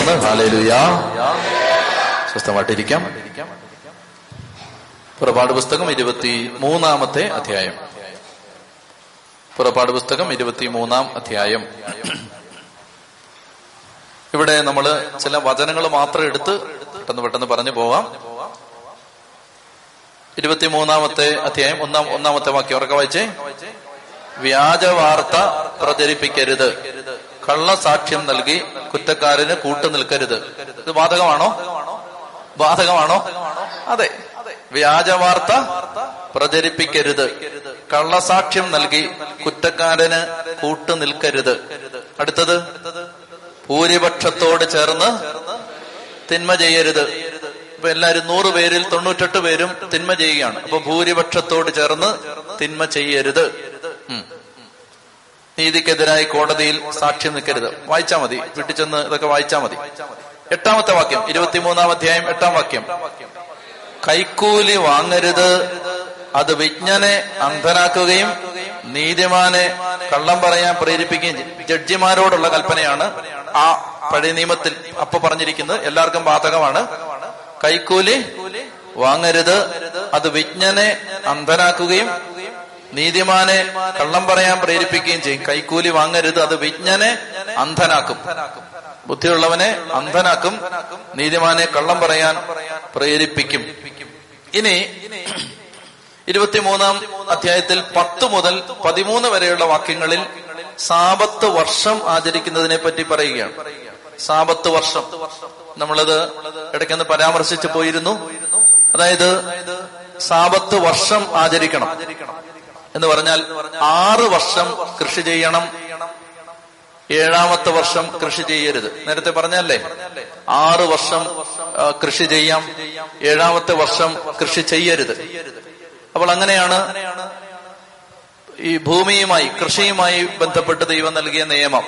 ദൈവമാണ് ഹാലേലുയാ സ്വസ്ഥമായിട്ടിരിക്കാം. പുറപാട് പുസ്തകം ഇരുപത്തി മൂന്നാമത്തെ അധ്യായം. പുറപാട് പുസ്തകം ഇരുപത്തി മൂന്നാം അധ്യായം. ഇവിടെ നമ്മൾ ചില വചനങ്ങൾ മാത്രം എടുത്ത് പെട്ടെന്ന് പെട്ടെന്ന് പറഞ്ഞു പോവാം. ഇരുപത്തിമൂന്നാമത്തെ അധ്യായം ഒന്നാം ഒന്നാമത്തെ വാക്യം ഉറക്കെ വായിച്ചേ. വ്യാജ വാർത്ത പ്രചരിപ്പിക്കരുത്. കള്ളസാക്ഷ്യം നൽകി കുറ്റക്കാരന് കൂട്ടു നിൽക്കരുത്. ഇത് ബാധകമാണോ? ബാധകമാണോ? അതെ. വ്യാജ വാർത്ത പ്രചരിപ്പിക്കരുത്. കള്ളസാക്ഷ്യം നൽകി കുറ്റക്കാരന് കൂട്ടു നിൽക്കരുത്. അടുത്തത് ഭൂരിപക്ഷത്തോട് ചേർന്ന് തിന്മ ചെയ്യരുത്. ഇപ്പൊ എല്ലാരും നൂറ് പേരിൽ തൊണ്ണൂറ്റെട്ട് പേരും തിന്മ ചെയ്യുകയാണ്. അപ്പൊ ഭൂരിപക്ഷത്തോട് ചേർന്ന് തിന്മ ചെയ്യരുത്. ഉം. നീതിക്കെതിരായി കോടതിയിൽ സാക്ഷ്യം നിൽക്കരുത്. വായിച്ചാ മതി. വീട്ടിൽ ചെന്ന് ഇതൊക്കെ വായിച്ചാ മതി. എട്ടാമത്തെ വാക്യം ഇരുപത്തിമൂന്നാം അധ്യായം എട്ടാം വാക്യം. കൈക്കൂലി വാങ്ങരുത്. അത് വിജ്ഞനെ അന്ധനാക്കുകയും നീതിമാനെ കള്ളം പറയാൻ പ്രേരിപ്പിക്കുകയും ജഡ്ജിമാരോടുള്ള കൽപ്പനയാണ് ആ പഴയ നിയമത്തിൽ അപ്പൊ പറഞ്ഞിരിക്കുന്നത്. എല്ലാവർക്കും ബാധകമാണ്. കൈക്കൂലി വാങ്ങരുത്. അത് വിജ്ഞനെ അന്ധനാക്കുകയും നീതിമാനെ കള്ളം പറയാൻ പ്രേരിപ്പിക്കുകയും ചെയ്യും. കൈക്കൂലി വാങ്ങരുത്. അത് വിജ്ഞനെ അന്ധനാക്കും. ബുദ്ധിയുള്ളവനെ അന്ധനാക്കും. നീതിമാനെ കള്ളം പറയാൻ പ്രേരിപ്പിക്കും. ഇനി ഇരുപത്തിമൂന്നാം അധ്യായത്തിൽ പത്ത് മുതൽ പതിമൂന്ന് വരെയുള്ള വാക്യങ്ങളിൽ സാപത്ത് വർഷം ആചരിക്കുന്നതിനെ പറ്റി പറയുകയാണ്. സാപത്ത് വർഷം. നമ്മളത് ഇടയ്ക്കൊന്ന് പരാമർശിച്ചു പോയിരുന്നു. അതായത് സാപത്ത് വർഷം ആചരിക്കണം. എന്ന് പറഞ്ഞാൽ ആറ് വർഷം കൃഷി ചെയ്യണം. ഏഴാമത്തെ വർഷം കൃഷി ചെയ്യരുത്. നേരത്തെ പറഞ്ഞല്ലേ? ആറ് വർഷം കൃഷി ചെയ്യാം. ഏഴാമത്തെ വർഷം കൃഷി ചെയ്യരുത്. അപ്പോൾ അങ്ങനെയാണ് ഈ ഭൂമിയുമായി കൃഷിയുമായി ബന്ധപ്പെട്ട് ദൈവം നൽകിയ നിയമം.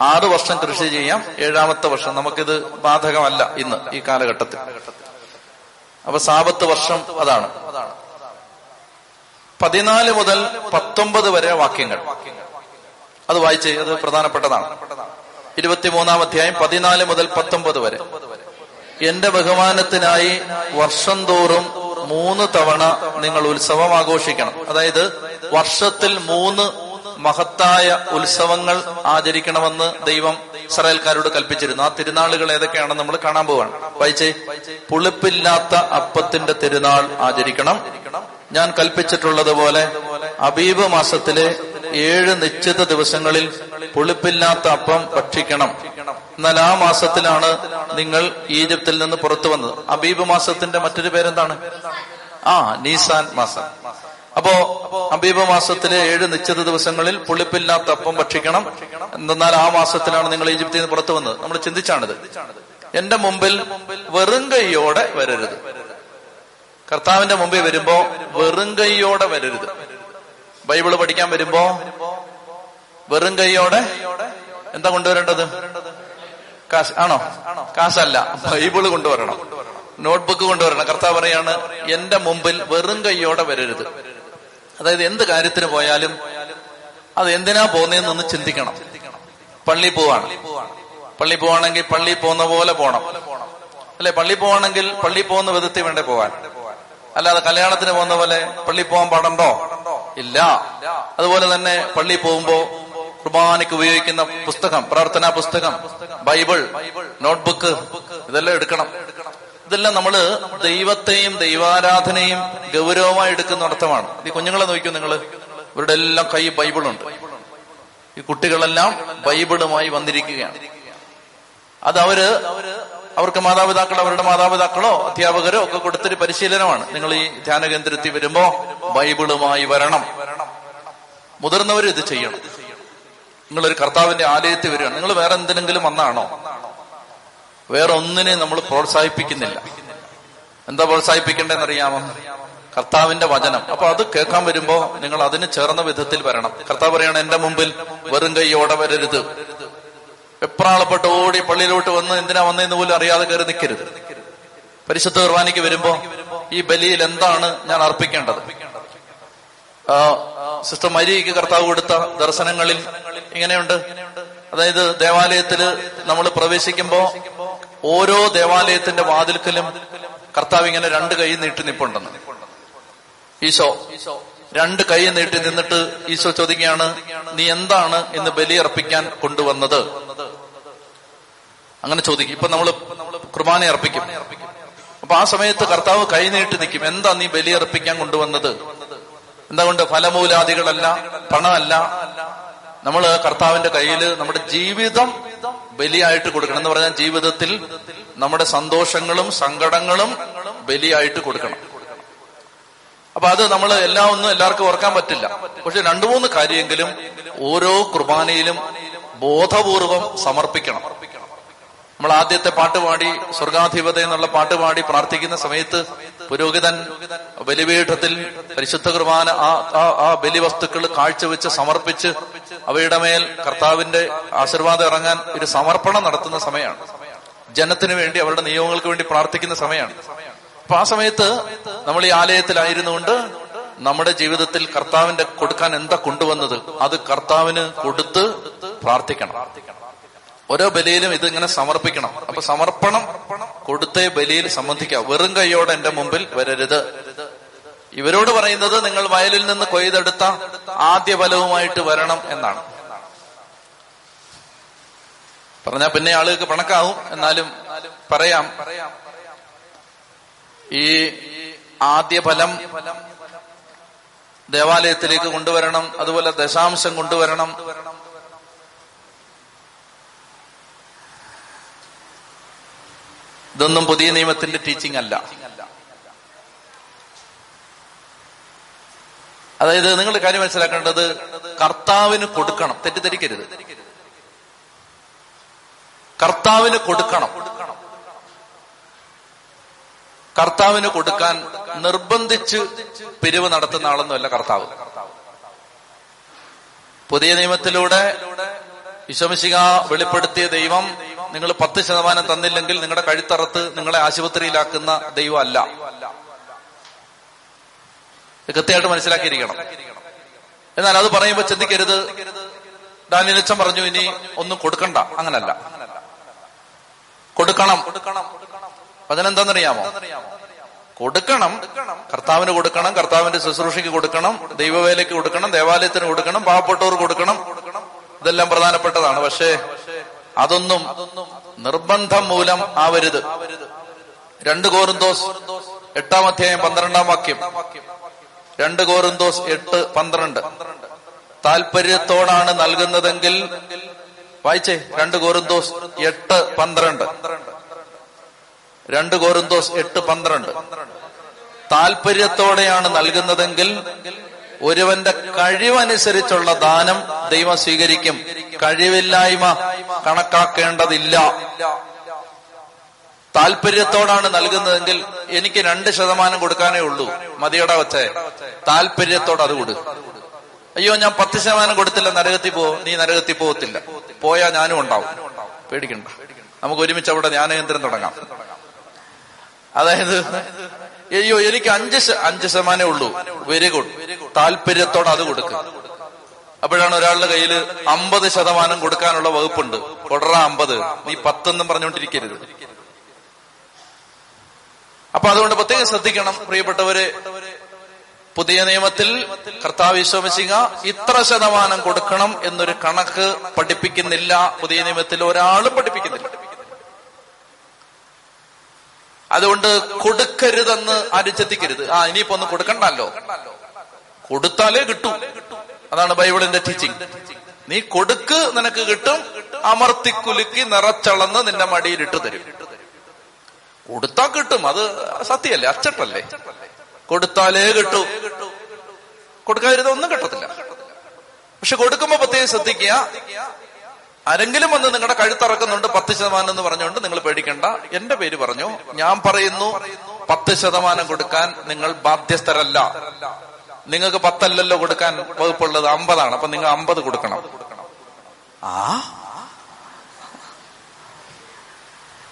ആറ് വർഷം കൃഷി ചെയ്യാം ഏഴാമത്തെ വർഷം. നമുക്കിത് ബാധകമല്ല ഇന്ന് ഈ കാലഘട്ടത്തിൽ. അപ്പൊ സാപത്ത് വർഷം അതാണ്. പതിനാല് മുതൽ പത്തൊമ്പത് വരെ വാക്യങ്ങൾ. അത് വായിച്ച് അത് പ്രധാനപ്പെട്ടതാണ്. ഇരുപത്തിമൂന്നാം അധ്യായം പതിനാല് മുതൽ പത്തൊമ്പത് വരെ. എന്റെ ബഹുമാനത്തിനായി വർഷം തോറും മൂന്ന് തവണ നിങ്ങൾ ഉത്സവം ആഘോഷിക്കണം. അതായത് വർഷത്തിൽ മൂന്ന് മഹത്തായ ഉത്സവങ്ങൾ ആചരിക്കണമെന്ന് ദൈവം ഇസ്രായേൽക്കാരോട് കൽപ്പിച്ചിരുന്നു. ആ തിരുനാളുകൾ ഏതൊക്കെയാണെന്ന് നമ്മൾ കാണാൻ പോവാണ്. വായിച്ചേ പുളിപ്പില്ലാത്ത അപ്പത്തിന്റെ തിരുനാൾ ആചരിക്കണം. ഞാൻ കൽപ്പിച്ചിട്ടുള്ളതുപോലെ അബീബ് മാസത്തിലെ ഏഴ് നിശ്ചിത ദിവസങ്ങളിൽ പുളിപ്പില്ലാത്ത അപ്പം ഭക്ഷിക്കണം. എന്നാൽ ആ മാസത്തിലാണ് നിങ്ങൾ ഈജിപ്തിൽ നിന്ന് പുറത്തു വന്നത്. അബീബ് മാസത്തിന്റെ മറ്റൊരു പേരെന്താണ്? ആ നീസാൻ മാസം. അപ്പോ അബീബ മാസത്തിലെ ഏഴ് നിശ്ചിത ദിവസങ്ങളിൽ പുളിപ്പില്ലാത്ത അപ്പം ഭക്ഷിക്കണം. എന്നാൽ ആ മാസത്തിലാണ് നിങ്ങൾ ഈജിപ്തിൽ നിന്ന് പുറത്തു വന്നത്. നമ്മൾ ചിന്തിച്ചാണിത്. എന്റെ മുമ്പിൽ വെറും കൈയോടെ വരരുത്. കർത്താവിന്റെ മുമ്പിൽ വരുമ്പോ വെറും കൈയോടെ വരരുത്. ബൈബിൾ പഠിക്കാൻ വരുമ്പോ വെറും കൈയോടെ എന്താ കൊണ്ടുവരേണ്ടത്? കാശ് ആണോ? കാശല്ല ബൈബിൾ കൊണ്ടുവരണം. നോട്ട്ബുക്ക് കൊണ്ടുവരണം. കർത്താവ് പറയാണ് എന്റെ മുമ്പിൽ വെറും കൈയോടെ വരരുത്. അതായത് എന്ത് കാര്യത്തിന് പോയാലും അത് എന്തിനാ പോകുന്നതെന്നൊന്ന് ചിന്തിക്കണം. പള്ളി പോവാണ്. പള്ളി പോവാണെങ്കിൽ പള്ളി പോകുന്ന പോലെ പോണം. അല്ലെ? പള്ളി പോവാണെങ്കിൽ പള്ളി പോകുന്ന വിധത്തിൽ വേണ്ടേ പോവാൻ? അല്ലാതെ കല്യാണത്തിന് പോകുന്ന പോലെ പള്ളി പോകാൻ പാടുണ്ടോ? ഇല്ല. അതുപോലെ തന്നെ പള്ളി പോകുമ്പോ കുർബാനയ്ക്ക് ഉപയോഗിക്കുന്ന പുസ്തകം പ്രാർത്ഥനാ പുസ്തകം ബൈബിൾ നോട്ട്ബുക്ക് ഇതെല്ലാം എടുക്കണം. ഇതെല്ലാം നമ്മൾ ദൈവത്തെയും ദൈവാരാധനയും ഗൗരവമായി എടുക്കുന്ന അർത്ഥമാണ് ഈ കുഞ്ഞുങ്ങളെ നോക്കിയോ നിങ്ങൾ ഇവരുടെ എല്ലാം കൈ ബൈബിളുണ്ട്. ഈ കുട്ടികളെല്ലാം ബൈബിളുമായി വന്നിരിക്കുകയാണ്. അത് അവർ അവർക്ക് മാതാപിതാക്കൾ അവരുടെ മാതാപിതാക്കളോ അധ്യാപകരോ ഒക്കെ കൊടുത്തൊരു പരിശീലനമാണ്. നിങ്ങൾ ഈ ധ്യാന കേന്ദ്രത്തിൽ വരുമ്പോ ബൈബിളുമായി വരണം. മുതിർന്നവർ ഇത് ചെയ്യണം. നിങ്ങളൊരു കർത്താവിന്റെ ആലയത്തിൽ വരികയാണ് നിങ്ങൾ വേറെ എന്തിനെങ്കിലും വന്നാണോ? വേറെ ഒന്നിനെ നമ്മൾ പ്രോത്സാഹിപ്പിക്കുന്നില്ല. എന്താ പ്രോത്സാഹിപ്പിക്കേണ്ടതെന്ന് അറിയാമോ കർത്താവിന്റെ വചനം. അപ്പൊ അത് കേൾക്കാൻ വരുമ്പോ നിങ്ങൾ അതിന് ചേർന്ന വിധത്തിൽ വരണം. കർത്താവ് പറയണം എന്റെ മുമ്പിൽ വെറും കൈയോടെ വരരുത്. വെപ്രാളപ്പെട്ട് ഓടി പള്ളിയിലോട്ട് വന്ന് എന്തിനാ വന്നതെന്ന് പോലും അറിയാതെ കയറി നിൽക്കരുത് പരിശുദ്ധ കുർബാനയ്ക്ക് വരുമ്പോ ഈ ബലിയിൽ എന്താണ് ഞാൻ അർപ്പിക്കേണ്ടത്? സിസ്റ്റർ മരിയയ്ക്ക് കർത്താവ് കൊടുത്ത ദർശനങ്ങളിൽ ഇങ്ങനെയുണ്ട്. അതായത് ദേവാലയത്തിൽ നമ്മൾ പ്രവേശിക്കുമ്പോ ഓരോ ദേവാലയത്തിന്റെ വാതിൽക്കലും കർത്താവ് ഇങ്ങനെ രണ്ട് കൈ നീട്ടി നിപ്പുണ്ടെന്ന്. ഈശോ രണ്ട് കൈ നീട്ടി നിന്നിട്ട് ഈശോ ചോദിക്കുകയാണ് നീ എന്താണ് ഇന്ന് ബലിയർപ്പിക്കാൻ കൊണ്ടുവന്നത്? അങ്ങനെ ചോദിക്കും. ഇപ്പൊ നമ്മൾ കുർബാന അർപ്പിക്കും. അപ്പൊ ആ സമയത്ത് കർത്താവ് കൈനീട്ട് നിൽക്കും. എന്താ നീ ബലിയർപ്പിക്കാൻ കൊണ്ടുവന്നത്? എന്താ കൊണ്ട് ഫലമൂലാദികളല്ല പണമല്ല. നമ്മൾ കർത്താവിന്റെ കയ്യിൽ നമ്മുടെ ജീവിതം ബലിയായിട്ട് കൊടുക്കണം എന്ന് പറഞ്ഞാൽ ജീവിതത്തിൽ നമ്മുടെ സന്തോഷങ്ങളും സങ്കടങ്ങളും ബലിയായിട്ട് കൊടുക്കണം. അപ്പൊ അത് നമ്മൾ എല്ലാം ഒന്നും എല്ലാവർക്കും ഓർക്കാൻ പറ്റില്ല. പക്ഷെ രണ്ടു മൂന്ന് കാര്യമെങ്കിലും ഓരോ കുർബാനയിലും ബോധപൂർവം സമർപ്പിക്കണം. നമ്മൾ ആദ്യത്തെ പാട്ട് പാടി സ്വർഗാധിപത എന്നുള്ള പാട്ട് പാടി പ്രാർത്ഥിക്കുന്ന സമയത്ത് പുരോഹിതൻ ബലിപീഠത്തിൽ പരിശുദ്ധ കുർബാന ആ ബലിവസ്തുക്കൾ കാഴ്ചവെച്ച് സമർപ്പിച്ച് അവയുടെ മേൽ കർത്താവിന്റെ ആശീർവാദം ഇറങ്ങാൻ ഒരു സമർപ്പണം നടത്തുന്ന സമയമാണ്. ജനത്തിനു വേണ്ടി അവരുടെ നിയമങ്ങൾക്ക് വേണ്ടി പ്രാർത്ഥിക്കുന്ന സമയമാണ്. അപ്പൊ ആ സമയത്ത് നമ്മൾ ഈ ആലയത്തിലായിരുന്നുകൊണ്ട് നമ്മുടെ ജീവിതത്തിൽ കർത്താവിന്റെ കൊടുക്കാൻ എന്താ കൊണ്ടുവന്നത്? അത് കർത്താവിന് കൊടുത്ത് പ്രാർത്ഥിക്കണം. ഓരോ ബലിയിലും ഇത് ഇങ്ങനെ സമർപ്പിക്കണം. അപ്പൊ സമർപ്പണം കൊടുത്ത ബലിയിൽ സംബന്ധിക്കാം. വെറും കൈയോടെ എന്റെ മുമ്പിൽ വരരുത്. ഇവരോട് പറയുന്നത് നിങ്ങൾ വയലിൽ നിന്ന് കൊയ്തെടുത്ത ആദ്യ ഫലവുമായിട്ട് വരണം എന്നാണ്. പറഞ്ഞാൽ പിന്നെ ആളുകൾക്ക് പണക്കാവും. എന്നാലും പറയാം. ഈ ആദ്യ ഫലം ദേവാലയത്തിലേക്ക് കൊണ്ടുവരണം. അതുപോലെ ദശാംശം കൊണ്ടുവരണം. ഇതൊന്നും പുതിയ നിയമത്തിന്റെ ടീച്ചിങ് അല്ല. അതായത് നിങ്ങൾ കാര്യം മനസ്സിലാക്കേണ്ടത് കർത്താവിന് കൊടുക്കണം. തെറ്റിദ്ധരിക്കരുത്. കർത്താവിന് കൊടുക്കണം. കർത്താവിന് കൊടുക്കാൻ നിർബന്ധിച്ച് പിരിവ് നടത്തുന്ന ആളൊന്നുമല്ല കർത്താവ്. പുതിയ നിയമത്തിലൂടെ വിശ്വമിശിക വെളിപ്പെടുത്തിയ ദൈവം നിങ്ങൾ പത്ത് ശതമാനം തന്നില്ലെങ്കിൽ നിങ്ങളുടെ കഴുത്തറത്ത് നിങ്ങളെ ആശുപത്രിയിലാക്കുന്ന ദൈവം അല്ല ഇത് കൃത്യമായിട്ട് മനസ്സിലാക്കിയിരിക്കണം. എന്നാൽ അത് പറയുമ്പോൾ ചിന്തിക്കരുത്. ഡാനിയലച്ചൻ പറഞ്ഞു ഇനി ഒന്നും കൊടുക്കണ്ട. അങ്ങനല്ല. കൊടുക്കണം. അതിനെന്താണെന്നറിയാമോ? കൊടുക്കണം. കർത്താവിന് കൊടുക്കണം കർത്താവിന്റെ ശുശ്രൂഷയ്ക്ക് കൊടുക്കണം ദൈവവേലയ്ക്ക് കൊടുക്കണം ദേവാലയത്തിന് കൊടുക്കണം പാവപ്പെട്ടവർ കൊടുക്കണം. ഇതെല്ലാം പ്രധാനപ്പെട്ടതാണ്. പക്ഷേ അതൊന്നും നിർബന്ധം മൂലം ആവരുത്. രണ്ട് കോറിന്തോസ് എട്ടാം അധ്യായം പന്ത്രണ്ടാം വാക്യം. രണ്ട് കോറിന്തോസ് എട്ട് പന്ത്രണ്ട്. താല്പര്യത്തോടാണ് നൽകുന്നതെങ്കിൽ വായിച്ചേ. രണ്ട് കോറിന്തോസ് എട്ട് പന്ത്രണ്ട്. രണ്ട് കോറിന്തോസ് എട്ട് പന്ത്രണ്ട്. താല്പര്യത്തോടെയാണ് നൽകുന്നതെങ്കിൽ ഒരുവന്റെ കഴിവനുസരിച്ചുള്ള ദാനം ദൈവം സ്വീകരിക്കും. കഴിവില്ലായ്മ കണക്കാക്കേണ്ടതില്ല. താല്പര്യത്തോടാണ് നൽകുന്നതെങ്കിൽ എനിക്ക് രണ്ട് ശതമാനം കൊടുക്കാനേ ഉള്ളൂ. മതിയുടെ വച്ചേ താല്പര്യത്തോട് അത് കൊടു. അയ്യോ ഞാൻ പത്ത് ശതമാനം കൊടുത്തില്ല നരകത്തിൽ പോ. നീ നരകത്തിൽ പോകത്തില്ല. പോയാ ഞാനും ഉണ്ടാവും. പേടിക്കണ്ട. നമുക്ക് ഒരുമിച്ച് അവിടെ ജ്ഞാനകേന്ദ്രം തുടങ്ങാം. അതായത് അയ്യോ എനിക്ക് അഞ്ച് അഞ്ച് ശതമാനമേ ഉള്ളൂ. Very good. താല്പര്യത്തോടെ അത് കൊടുക്കുക അപ്പോഴാണ് ഒരാളുടെ കയ്യിൽ അമ്പത് ശതമാനം കൊടുക്കാനുള്ള വകുപ്പുണ്ട്. കൊടറ അമ്പത്. നീ പത്തെന്നും പറഞ്ഞുകൊണ്ടിരിക്കരുത്. അപ്പൊ അതുകൊണ്ട് പ്രത്യേകം ശ്രദ്ധിക്കണം പ്രിയപ്പെട്ടവരെ. പുതിയ നിയമത്തിൽ കർത്താവ് വിശ്വമിച്ചിങ്ങ ഇത്ര ശതമാനം കൊടുക്കണം എന്നൊരു കണക്ക് പഠിപ്പിക്കുന്നില്ല. പുതിയ നിയമത്തിൽ ഒരാളും പഠിപ്പിക്കുന്നില്ല. അതുകൊണ്ട് കൊടുക്കരുതെന്ന് ആരും ചിന്തിക്കരുത്. ആ ഇനിയിപ്പോ ഒന്ന് കൊടുക്കണ്ടല്ലോ. കൊടുത്താലേ കിട്ടൂ. അതാണ് ബൈബിളിന്റെ ടീച്ചിങ് നീ കൊടുക്ക് നിനക്ക് കിട്ടും. അമർത്തിക്കുലുക്കി നിറച്ചളന്ന് നിന്റെ മടിയിൽ ഇട്ട് തരും. കൊടുത്താ കിട്ടും. അത് സത്യമല്ലേ? അച്ചട്ടല്ലേ? കൊടുത്താലേ കിട്ടൂ. കൊടുക്കാതിരുന്ന ഒന്നും കിട്ടത്തില്ല. പക്ഷെ കൊടുക്കുമ്പോ പ്രത്യേകം ശ്രദ്ധിക്കുക. ആരെങ്കിലും വന്ന് നിങ്ങളുടെ കഴുത്തിറക്കുന്നുണ്ട് പത്ത് ശതമാനം എന്ന് പറഞ്ഞുകൊണ്ട് നിങ്ങൾ പേടിക്കണ്ട. എന്റെ പേര് പറഞ്ഞു. ഞാൻ പറയുന്നു പത്ത് ശതമാനം കൊടുക്കാൻ നിങ്ങൾ ബാധ്യസ്ഥരല്ല. നിങ്ങൾക്ക് പത്തല്ലല്ലോ കൊടുക്കാൻ വകുപ്പുള്ളത് അമ്പതാണ്. അപ്പൊ നിങ്ങൾ അമ്പത് കൊടുക്കണം. ആ?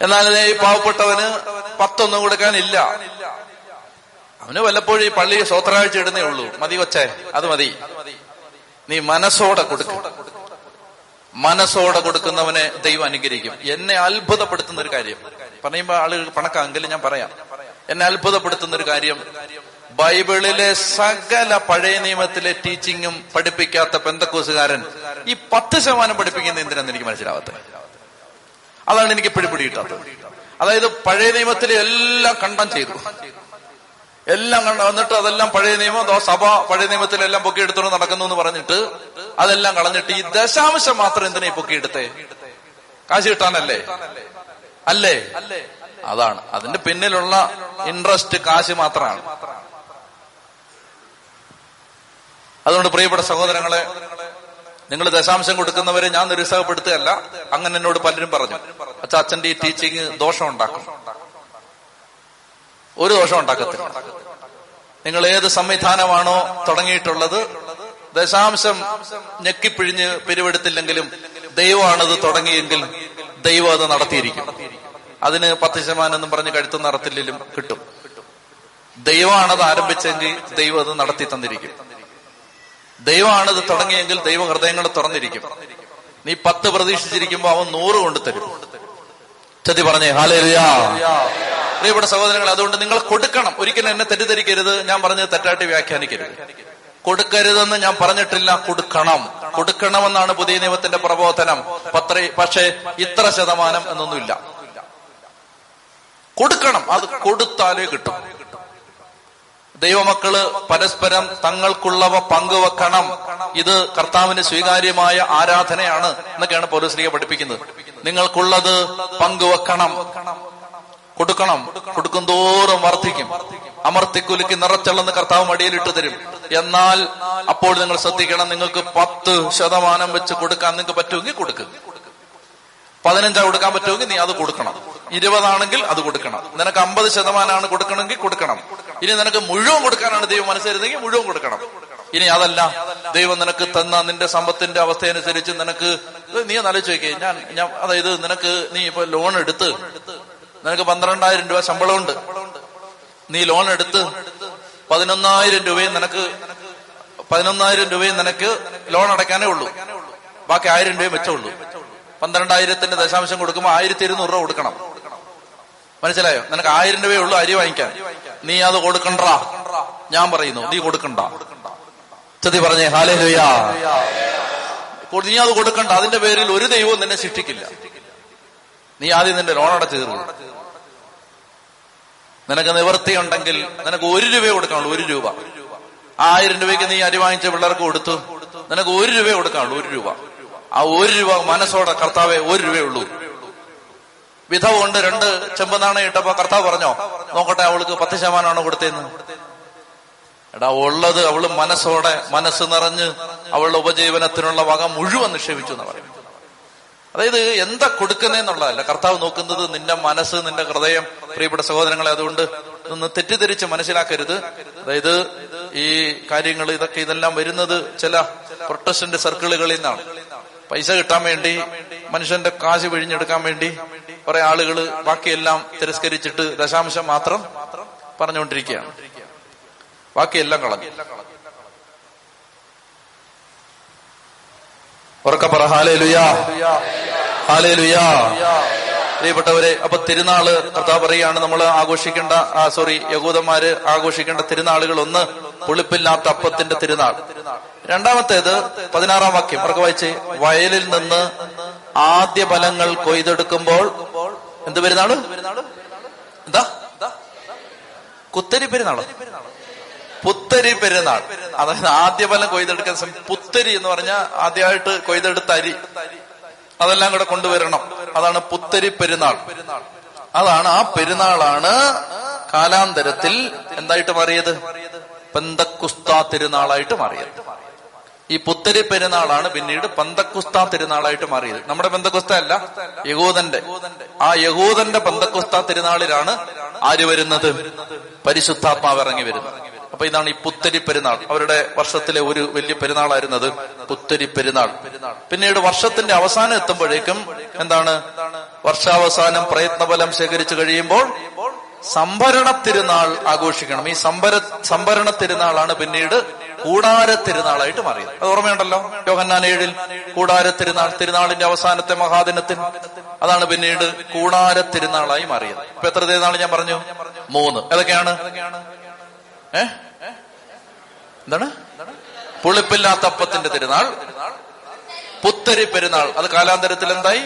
എന്നാൽ ഈ പാവപ്പെട്ടവന് പത്തൊന്നും കൊടുക്കാനില്ല. അവന് വല്ലപ്പോഴും ഈ പള്ളി സ്വത്രാഴ്ച ഇടുന്നേ ഉള്ളൂ. മതി കൊച്ചേ അത് മതി. നീ മനസ്സോടെ കൊടുക്ക. മനസ്സോടെ കൊടുക്കുന്നവനെ ദൈവം അനുഗ്രഹിക്കും. എന്നെ അത്ഭുതപ്പെടുത്തുന്ന ഒരു കാര്യം. പറയുമ്പോ ആളുകൾ പണക്കാങ്കിൽ ഞാൻ പറയാം. എന്നെ അത്ഭുതപ്പെടുത്തുന്ന ഒരു കാര്യം ബൈബിളിലെ സകല പഴയ നിയമത്തിലെ ടീച്ചിങ്ങും പഠിപ്പിക്കാത്ത പെന്തക്കൂസുകാരൻ ഈ പത്ത് ശതമാനം പഠിപ്പിക്കുന്ന എന്തിനാന്ന് എനിക്ക് മനസ്സിലാവാത്തത്? അതാണ് എനിക്ക് പിടിപിടിയിട്ടത് അതായത് പഴയ നിയമത്തിലെ എല്ലാം കണ്ടം ചെയ്തു. എല്ലാം കണ്ട എന്നിട്ട് അതെല്ലാം പഴയ നിയമം സഭ പഴയ നിയമത്തിലെല്ലാം പൊക്കിയെടുത്തോണ്ട് നടക്കുന്നു എന്ന് പറഞ്ഞിട്ട് അതെല്ലാം കളഞ്ഞിട്ട് ഈ ദശാംശം മാത്രം എന്തിനാ പൊക്കിയെടുത്തേ? കാശ് കിട്ടാനല്ലേ? അല്ലേ? അതാണ്. അതിന്റെ പിന്നിലുള്ള ഇൻട്രസ്റ്റ് കാശ് മാത്രമാണ്. അതുകൊണ്ട് പ്രിയപ്പെട്ട സഹോദരങ്ങളെ നിങ്ങൾ ദശാംശം കൊടുക്കുന്നവരെ ഞാൻ നിരുത്സാഹപ്പെടുത്തുകയല്ല. അങ്ങനെ എന്നോട് പലരും പറഞ്ഞു അച്ഛാ അച്ഛന്റെ ഈ ടീച്ചിങ് ദോഷം ഉണ്ടാക്കും. ഒരു ദോഷം ഉണ്ടാക്കത്തില്ല. നിങ്ങൾ ഏത് സംവിധാനമാണോ തുടങ്ങിയിട്ടുള്ളത് ദശാംശം ഞെക്കിപ്പിഴിഞ്ഞ് പിരിവെടുത്തില്ലെങ്കിലും ദൈവമാണത് തുടങ്ങിയെങ്കിൽ ദൈവം അത് നടത്തിയിരിക്കും. അതിന് പത്ത് ശതമാനം എന്നും പറഞ്ഞ് കഴുത്ത് നടത്തില്ലെങ്കിലും കിട്ടും. ദൈവമാണത് ആരംഭിച്ചെങ്കിൽ ദൈവം അത് നടത്തി തന്നിരിക്കും. ദൈവമാണത് തുടങ്ങിയെങ്കിൽ ദൈവ ഹൃദയങ്ങൾ തുറന്നിരിക്കും. നീ പത്ത് പ്രതീക്ഷിച്ചിരിക്കുമ്പോ അവൻ നൂറ് കൊണ്ട് തരും. ചതി പറഞ്ഞേ ഹാലേലുയാ പ്രിയപ്പെട്ട സഹോദരങ്ങൾ അതുകൊണ്ട് നിങ്ങൾ കൊടുക്കണം. ഒരിക്കലും എന്നെ തെറ്റിദ്ധരിക്കരുത്. ഞാൻ പറഞ്ഞത് തെറ്റായിട്ട് വ്യാഖ്യാനിക്കരുത്. കൊടുക്കരുതെന്ന് ഞാൻ പറഞ്ഞിട്ടില്ല കൊടുക്കണം. കൊടുക്കണമെന്നാണ് പുതിയ നിയമത്തിന്റെ പ്രബോധനം. പത്ര പക്ഷേ ഇത്ര ശതമാനം എന്നൊന്നുമില്ല. കൊടുക്കണം. അത് കൊടുത്താലേ കിട്ടും. ദൈവമക്കൾ പരസ്പരം തങ്ങൾക്കുള്ളവ പങ്കുവെക്കണം. ഇത് കർത്താവിന് സ്വീകാര്യമായ ആരാധനയാണ് എന്നൊക്കെയാണ് പൗരസ്ലിക പഠിപ്പിക്കുന്നത്. നിങ്ങൾക്കുള്ളത് പങ്കുവെക്കണം. കൊടുക്കണം. കൊടുക്കും തോറും വർദ്ധിക്കും. അമർത്തിക്കുലുക്കി നിറച്ചളന്ന് കർത്താവ് മടിയിലിട്ട് തരും. എന്നാൽ അപ്പോൾ നിങ്ങൾ ശ്രദ്ധിക്കണം നിങ്ങൾക്ക് പത്ത് ശതമാനം വെച്ച് കൊടുക്കാൻ നിങ്ങൾക്ക് പറ്റുമെങ്കിൽ കൊടുക്കുക പതിനഞ്ചാ കൊടുക്കാൻ പറ്റുമെങ്കിൽ നീ അത് കൊടുക്കണം. ഇരുപതാണെങ്കിൽ അത് കൊടുക്കണം. നിനക്ക് അമ്പത് ശതമാനമാണ് കൊടുക്കണമെങ്കിൽ കൊടുക്കണം. ഇനി നിനക്ക് മുഴുവൻ കൊടുക്കാനാണ് ദൈവം മനസ്സിരുന്നെങ്കിൽ മുഴുവൻ കൊടുക്കണം. ഇനി അതല്ല ദൈവം നിനക്ക് തന്ന നിന്റെ സമ്പത്തിന്റെ അവസ്ഥയനുസരിച്ച് നിനക്ക് നീ ഒന്ന് ആലോചിച്ച് നോക്കിയേ ഞാൻ ഞാൻ അതായത് നിനക്ക് നീ ഇപ്പൊ ലോൺ എടുത്ത് നിനക്ക് പന്ത്രണ്ടായിരം രൂപ ശമ്പളമുണ്ട്. നീ ലോൺ എടുത്ത് പതിനൊന്നായിരം രൂപയും നിനക്ക് പതിനൊന്നായിരം രൂപയും നിനക്ക് ലോൺ അടയ്ക്കാനേ ഉള്ളൂ. ബാക്കി ആയിരം രൂപയും വെച്ചുള്ളൂ പന്ത്രണ്ടായിരത്തിന്റെ ദശാംശം കൊടുക്കുമ്പോൾ ആയിരത്തി ഇരുന്നൂറ് രൂപ കൊടുക്കണം. മനസ്സിലായോ? നിനക്ക് ആയിരം രൂപയേ ഉള്ളൂ അരി വാങ്ങിക്കാൻ. നീ അത് കൊടുക്കണ്ട. ഞാൻ പറയുന്നു നീ കൊടുക്കണ്ട. ചതി പറഞ്ഞേ ഹാലേ ലുയാ നീ അത് കൊടുക്കണ്ട. അതിന്റെ പേരിൽ ഒരു ദൈവവും നിന്നെ ശിക്ഷിക്കില്ല. നീ ആദ്യം നിന്റെ ലോൺ അടച്ചു തീർന്നു. നിനക്ക് നിവൃത്തിയുണ്ടെങ്കിൽ നിനക്ക് ഒരു രൂപയെ കൊടുക്കാനുള്ളൂ ഒരു രൂപ. ആയിരം രൂപയ്ക്ക് നീ അരി വാങ്ങിച്ച പിള്ളേർക്ക് കൊടുത്തു. നിനക്ക് ഒരു രൂപയെ കൊടുക്കാനുള്ളൂ ഒരു രൂപ. ആ ഒരു രൂപ മനസ്സോടെ കർത്താവെ ഒരു രൂപയേ ഉള്ളൂ. വിധവ കൊണ്ട് രണ്ട് ചെമ്പനാണ് ഇട്ടപ്പോ കർത്താവ് പറഞ്ഞോ? നോക്കട്ടെ അവൾക്ക് പത്ത് ശതമാനമാണ് കൊടുത്തേന്ന് എടാ ഉള്ളത് അവൾ മനസ്സോടെ മനസ്സ് നിറഞ്ഞ് അവളുടെ ഉപജീവനത്തിനുള്ള വക മുഴുവൻ നിക്ഷേപിച്ചു എന്ന് പറയും അതായത് എന്താ കൊടുക്കുന്നതെന്നുള്ളതല്ല. കർത്താവ് നോക്കുന്നത് നിന്റെ മനസ്സ് നിന്റെ ഹൃദയം പ്രിയപ്പെട്ട സഹോദരങ്ങളെ അതുകൊണ്ട് ഇതൊന്ന് തെറ്റിദ്ധരിച്ച് മനസ്സിലാക്കരുത്. അതായത് ഈ കാര്യങ്ങൾ ഇതൊക്കെ ഇതെല്ലാം വരുന്നത് ചില പ്രൊട്ടസ്റ്റന്റ് സർക്കിളുകളിൽ നിന്നാണ്. പൈസ കിട്ടാൻ വേണ്ടി മനുഷ്യന്റെ കാശ് പിഴിഞ്ഞെടുക്കാൻ വേണ്ടി കുറെ ആളുകൾ ബാക്കിയെല്ലാം തിരസ്കരിച്ചിട്ട് ദശാംശം മാത്രം പറഞ്ഞുകൊണ്ടിരിക്കുകയാണ്. ബാക്കിയെല്ലാം കളഞ്ഞു. ഉറക്ക ലുയാ ഹാലേ പ്രിയപ്പെട്ടവരെ അപ്പൊ തിരുനാൾ കർത്താവ് പറയുകയാണ് നമ്മൾ ആഘോഷിക്കേണ്ട ആ സോറി യഹൂദന്മാര് ആഘോഷിക്കേണ്ട തിരുനാളുകൾ ഒന്ന് പുളിപ്പില്ലാത്ത അപ്പത്തിന്റെ തിരുനാൾ. രണ്ടാമത്തേത് പതിനാറാം വാക്യം. അവർക്ക് വായിച്ച്? വയലിൽ നിന്ന് ആദ്യ ഫലങ്ങൾ കൊയ്തെടുക്കുമ്പോൾ എന്ത് പെരുന്നാൾ? എന്താ? കുത്തരി പെരുന്നാൾ? പുത്തരി പെരുന്നാൾ. അതായത് ആദ്യ ഫലം കൊയ്തെടുക്കുന്ന സമയം പുത്തരി എന്ന് പറഞ്ഞാൽ ആദ്യമായിട്ട് കൊയ്തെടുത്ത അരി. അതെല്ലാം കൂടെ കൊണ്ടുവരണം. അതാണ് പുത്തരി പെരുന്നാൾ. അതാണ് ആ പെരുന്നാളാണ് കാലാന്തരത്തിൽ എന്തായിട്ട് മാറിയത്? പെന്തക്കുസ്താ തിരുനാളായിട്ട് മാറിയത്. ഈ പുത്തരി പെരുന്നാളാണ് പിന്നീട് പന്തക്കുസ്ത തിരുനാളായിട്ട് മാറിയത്. നമ്മുടെ പന്തക്കുസ്ത അല്ല യഹൂദന്റെ. ആ യഹൂദന്റെ പന്തക്കുസ്ത തിരുനാളിലാണ് ആര് വരുന്നത്? പരിശുദ്ധാത്മാവ് ഇറങ്ങി വരുന്നത്. അപ്പൊ ഇതാണ് ഈ പുത്തരി പെരുന്നാൾ. അവരുടെ വർഷത്തിലെ ഒരു വലിയ പെരുന്നാളായിരുന്നത് പുത്തരി പെരുന്നാൾ. പിന്നീട് വർഷത്തിന്റെ അവസാനം എത്തുമ്പോഴേക്കും എന്താണ്? വർഷാവസാനം പ്രയത്നഫലം ശേഖരിച്ചു കഴിയുമ്പോൾ സംഭരണ തിരുനാൾ ആഘോഷിക്കണം. ഈ സംഭര സംഭരണ തിരുനാളാണ് പിന്നീട് കൂടാര തിരുനാളായിട്ട് മാറിയത്. അത് ഓർമ്മയുണ്ടല്ലോ? യോഹന്നാൻ ഏഴിൽ കൂടാര തിരുനാൾ തിരുനാളിന്റെ അവസാനത്തെ മഹാദിനത്തിൽ. അതാണ് പിന്നീട് കൂടാര തിരുനാളായി മാറിയത്. ഇപ്പൊ എത്ര തിരുനാൾ ഞാൻ പറഞ്ഞു? മൂന്ന്. ഏതൊക്കെയാണ്? ഏ? എന്താണ്? പുളിപ്പില്ലാത്ത അപ്പത്തിന്റെ തിരുനാൾ. പുത്തരി പെരുന്നാൾ. അത് കാലാന്തരത്തിൽ എന്തായി?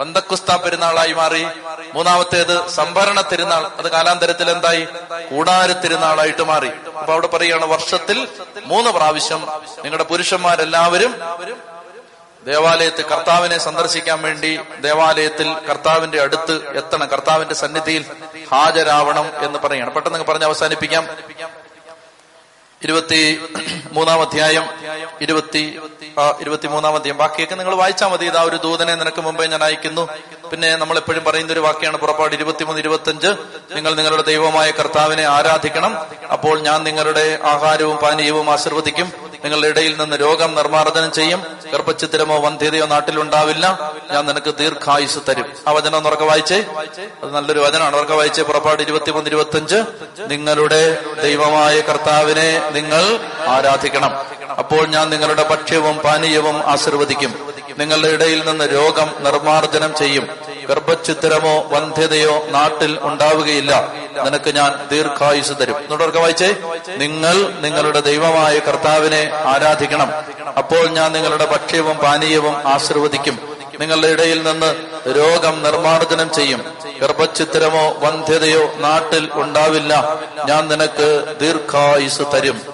പന്തക്കുസ്ത പെരുന്നാളായി മാറി. മൂന്നാമത്തേത് സംഭരണ തിരുനാൾ അത് കാലാന്തരത്തിൽ എന്തായി? കൂടാര തിരുനാളായിട്ട് മാറി. അപ്പൊ അവിടെ പറയുകയാണ് വർഷത്തിൽ മൂന്ന് പ്രാവശ്യം നിങ്ങളുടെ പുരുഷന്മാരെല്ലാവരും ദേവാലയത്തിൽ കർത്താവിനെ സന്ദർശിക്കാൻ വേണ്ടി ദേവാലയത്തിൽ കർത്താവിന്റെ അടുത്ത് എത്തണം. കർത്താവിന്റെ സന്നിധിയിൽ ഹാജരാവണം എന്ന് പറയണം പെട്ടെന്ന് പറഞ്ഞ് അവസാനിപ്പിക്കാം. ഇരുപത്തി മൂന്നാം അധ്യായം ഇരുപത്തി ആ, ഇരുപത്തി മൂന്നാം അധ്യായം. ബാക്കിയൊക്കെ നിങ്ങൾ വായിച്ചാൽ മതി. ഇതാ ഒരു ദൂതനെ നിനക്ക് മുമ്പേ ഞാൻ അയക്കുന്നു. പിന്നെ നമ്മൾ എപ്പോഴും പറയുന്ന ഒരു വാക്യാണ് പുറപ്പാട് ഇരുപത്തിമൂന്ന് ഇരുപത്തിയഞ്ച് നിങ്ങൾ നിങ്ങളുടെ ദൈവമായ കർത്താവിനെ ആരാധിക്കണം. അപ്പോൾ ഞാൻ നിങ്ങളുടെ ആഹാരവും പാനീയവും ആശീർവദിക്കും. നിങ്ങളുടെ ഇടയിൽ നിന്ന് രോഗം നിർമ്മാർജനം ചെയ്യും. ഗർഭചിത്രമോ വന്ധ്യതയോ നാട്ടിലുണ്ടാവില്ല. ഞാൻ നിനക്ക് ദീർഘായുസ് തരും. ആ വചനം ഉറക്കെ വായിച്ചേ. അത് നല്ലൊരു വചനമാണ്. ഉറക്കെ വായിച്ചേ. പുറപ്പാട് ഇരുപത്തിമൂന്ന് ഇരുപത്തിയഞ്ച്. നിങ്ങളുടെ ദൈവമായ കർത്താവിനെ നിങ്ങൾ ആരാധിക്കണം. അപ്പോൾ ഞാൻ നിങ്ങളുടെ ഭക്ഷ്യവും പാനീയവും ആശീർവദിക്കും. നിങ്ങളുടെ ഇടയിൽ നിന്ന് രോഗം നിർമ്മാർജനം ചെയ്യും. ഗർഭഛിദ്രമോ വന്ധ്യതയോ നാട്ടിൽ ഉണ്ടാവുകയില്ല. നിനക്ക് ഞാൻ ദീർഘായുസ് തരും. എന്നോടൊക്കെ വായിച്ചേ. നിങ്ങൾ നിങ്ങളുടെ ദൈവമായ കർത്താവിനെ ആരാധിക്കണം. അപ്പോൾ ഞാൻ നിങ്ങളുടെ ഭക്ഷ്യവും പാനീയവും ആശീർവദിക്കും. നിങ്ങളുടെ ഇടയിൽ നിന്ന് രോഗം നിർമ്മാർജനം ചെയ്യും. ഗർഭഛിദ്രമോ വന്ധ്യതയോ നാട്ടിൽ ഉണ്ടാവില്ല. ഞാൻ നിനക്ക് ദീർഘായുസ് തരും.